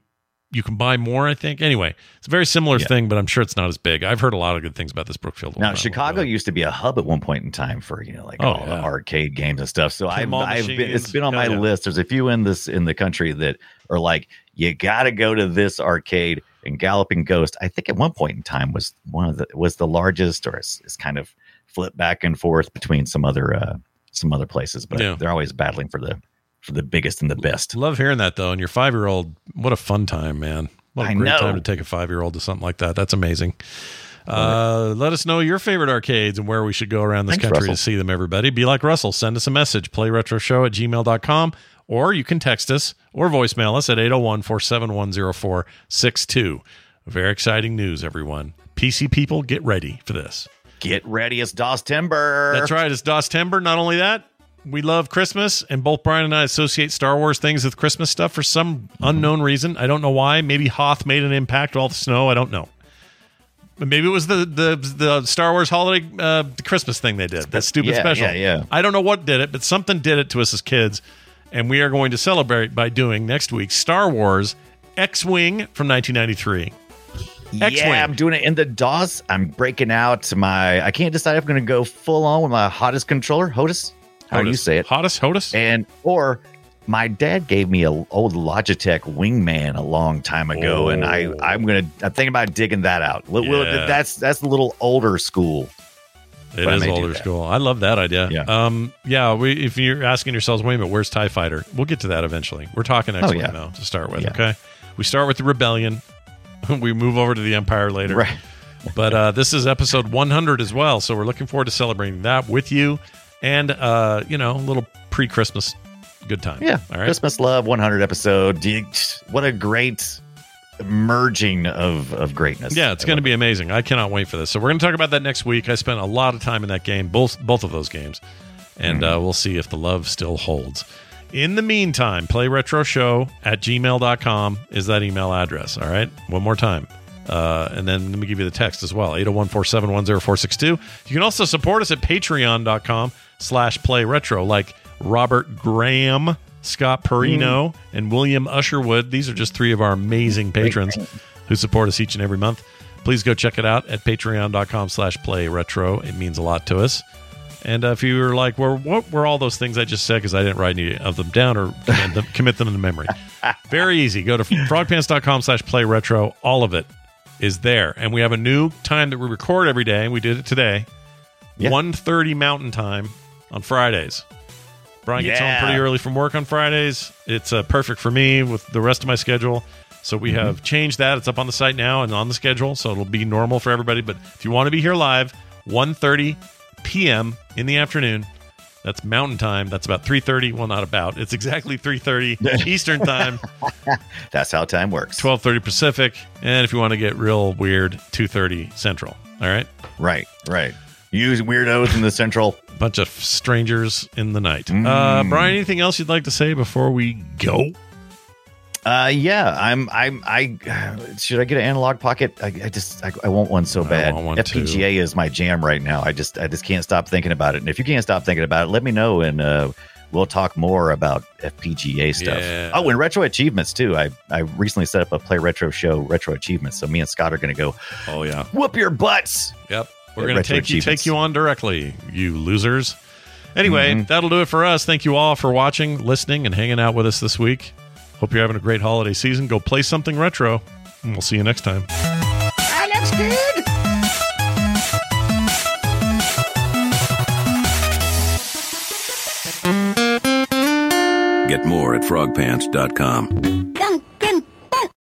you can buy more. I think. Anyway, it's a very similar Yeah. thing, but I'm sure it's not as big. I've heard a lot of good things about this Brookfield. Now, Chicago used to be a hub at one point in time for you know like Oh, all the yeah. arcade games and stuff. So I've, I've been it's been on my yeah. list. There's a few in this in the country that are like you got to go to this arcade. And Galloping Ghost, I think at one point in time was one of the was the largest, or it's, it's kind of flipped back and forth between some other uh, some other places, but they're always battling for the for the biggest and the best. Love hearing that though. And your five year old, what a fun time, man! What a I great know. time to take a five year old to something like that. That's amazing. Uh, let us know your favorite arcades and where we should go around this Thanks, country Russell. to see them, everybody. Be like Russell. Send us a message, playretroshow at gmail.com, or you can text us or voicemail us at 801 471 0462. Very exciting news, everyone. PC people, get ready for this. Get ready, it's DOS Timber. That's right. It's DOS Timber. Not only that, we love Christmas, and both Brian and I associate Star Wars things with Christmas stuff for some unknown reason. I don't know why. Maybe Hoth made an impact with all the snow. I don't know. But maybe it was the the the Star Wars holiday uh, Christmas thing they did. That stupid Yeah, special. yeah, yeah. I don't know what did it, but something did it to us as kids, and we are going to celebrate by doing next week Star Wars X-wing from 1993. X-Wing. Yeah, I'm doing it in the DOS. I'm breaking out my. I can't decide if I'm going to go full on with my hottest controller, HOTAS. How do you say it? Hottest, Hodis. And or my dad gave me a old Logitech Wingman a long time ago, and I Oh. I'm gonna I'm thinking about digging that out. Yeah. That's that's a little older school. It is older school. I love that idea. Yeah. Um. Yeah. We, if you're asking yourselves, wait a minute, where's Tie Fighter? We'll get to that eventually. We're talking Oh, Wing yeah. now to start with. Yeah. Okay. We start with the Rebellion. <laughs> we move over to the Empire later. Right. But uh, this is episode 100 as well, so we're looking forward to celebrating that with you, and uh, you know, a little pre-Christmas good time. Yeah. All right. Christmas Love 100 episode. What a great merging of of greatness. Yeah, it's going to be amazing. I cannot wait for this. So we're going to talk about that next week. I spent a lot of time in that game, both both of those games, and uh, we'll see if the love still holds. In the meantime, playretroshow at gmail.com is that email address. All right. One more time. Uh, and then let me give you the text as well 801 471 0462. You can also support us at patreon.com slash play retro, like Robert Graham, Scott Perino, and William Usherwood. These are just three of our amazing patrons who support us each and every month. Please go check it out at patreon.com slash play retro. It means a lot to us. And uh, if you were like, well, what were all those things I just said because I didn't write any of them down or commit them, commit them to memory? <laughs> Very easy. Go to frogpants.com slash play retro. All of it is there. And we have a new time that we record every day. We did it today. Yeah. 1.30 Mountain Time on Fridays. Brian gets Yeah. home pretty early from work on Fridays. It's uh, perfect for me with the rest of my schedule. So we have changed that. It's up on the site now and on the schedule, so it'll be normal for everybody. But if you want to be here live, 1.30 p.m. in the afternoon. That's Mountain Time. That's about 3.30. Well, not about. It's exactly 3.30 <laughs> Eastern Time, <laughs> That's how time works. 12.30 Pacific. And if you want to get real weird, 2.30 Central. All right? Right, right. Use weirdos in the central. Bunch of strangers in the night. Uh, Brian, anything else you'd like to say before we go? Uh, yeah, I'm. I'm. I should I get an Analogue Pocket? I, I just. I, I want one so bad. one FPGA is my jam right now. I just. I just can't stop thinking about it. And if you can't stop thinking about it, let me know, and uh, we'll talk more about FPGA stuff. Yeah. Oh, and RetroAchievements too. I I recently set up a play retro show, RetroAchievements. So me and Scott are going to go Oh, yeah. whoop your butts. Yep. We're going to take you, take you on directly, you losers. Anyway, Mhm. that'll do it for us. Thank you all for watching, listening, and hanging out with us this week. Hope you're having a great holiday season. Go play something retro, and we'll see you next time. Get more at frogpants.com.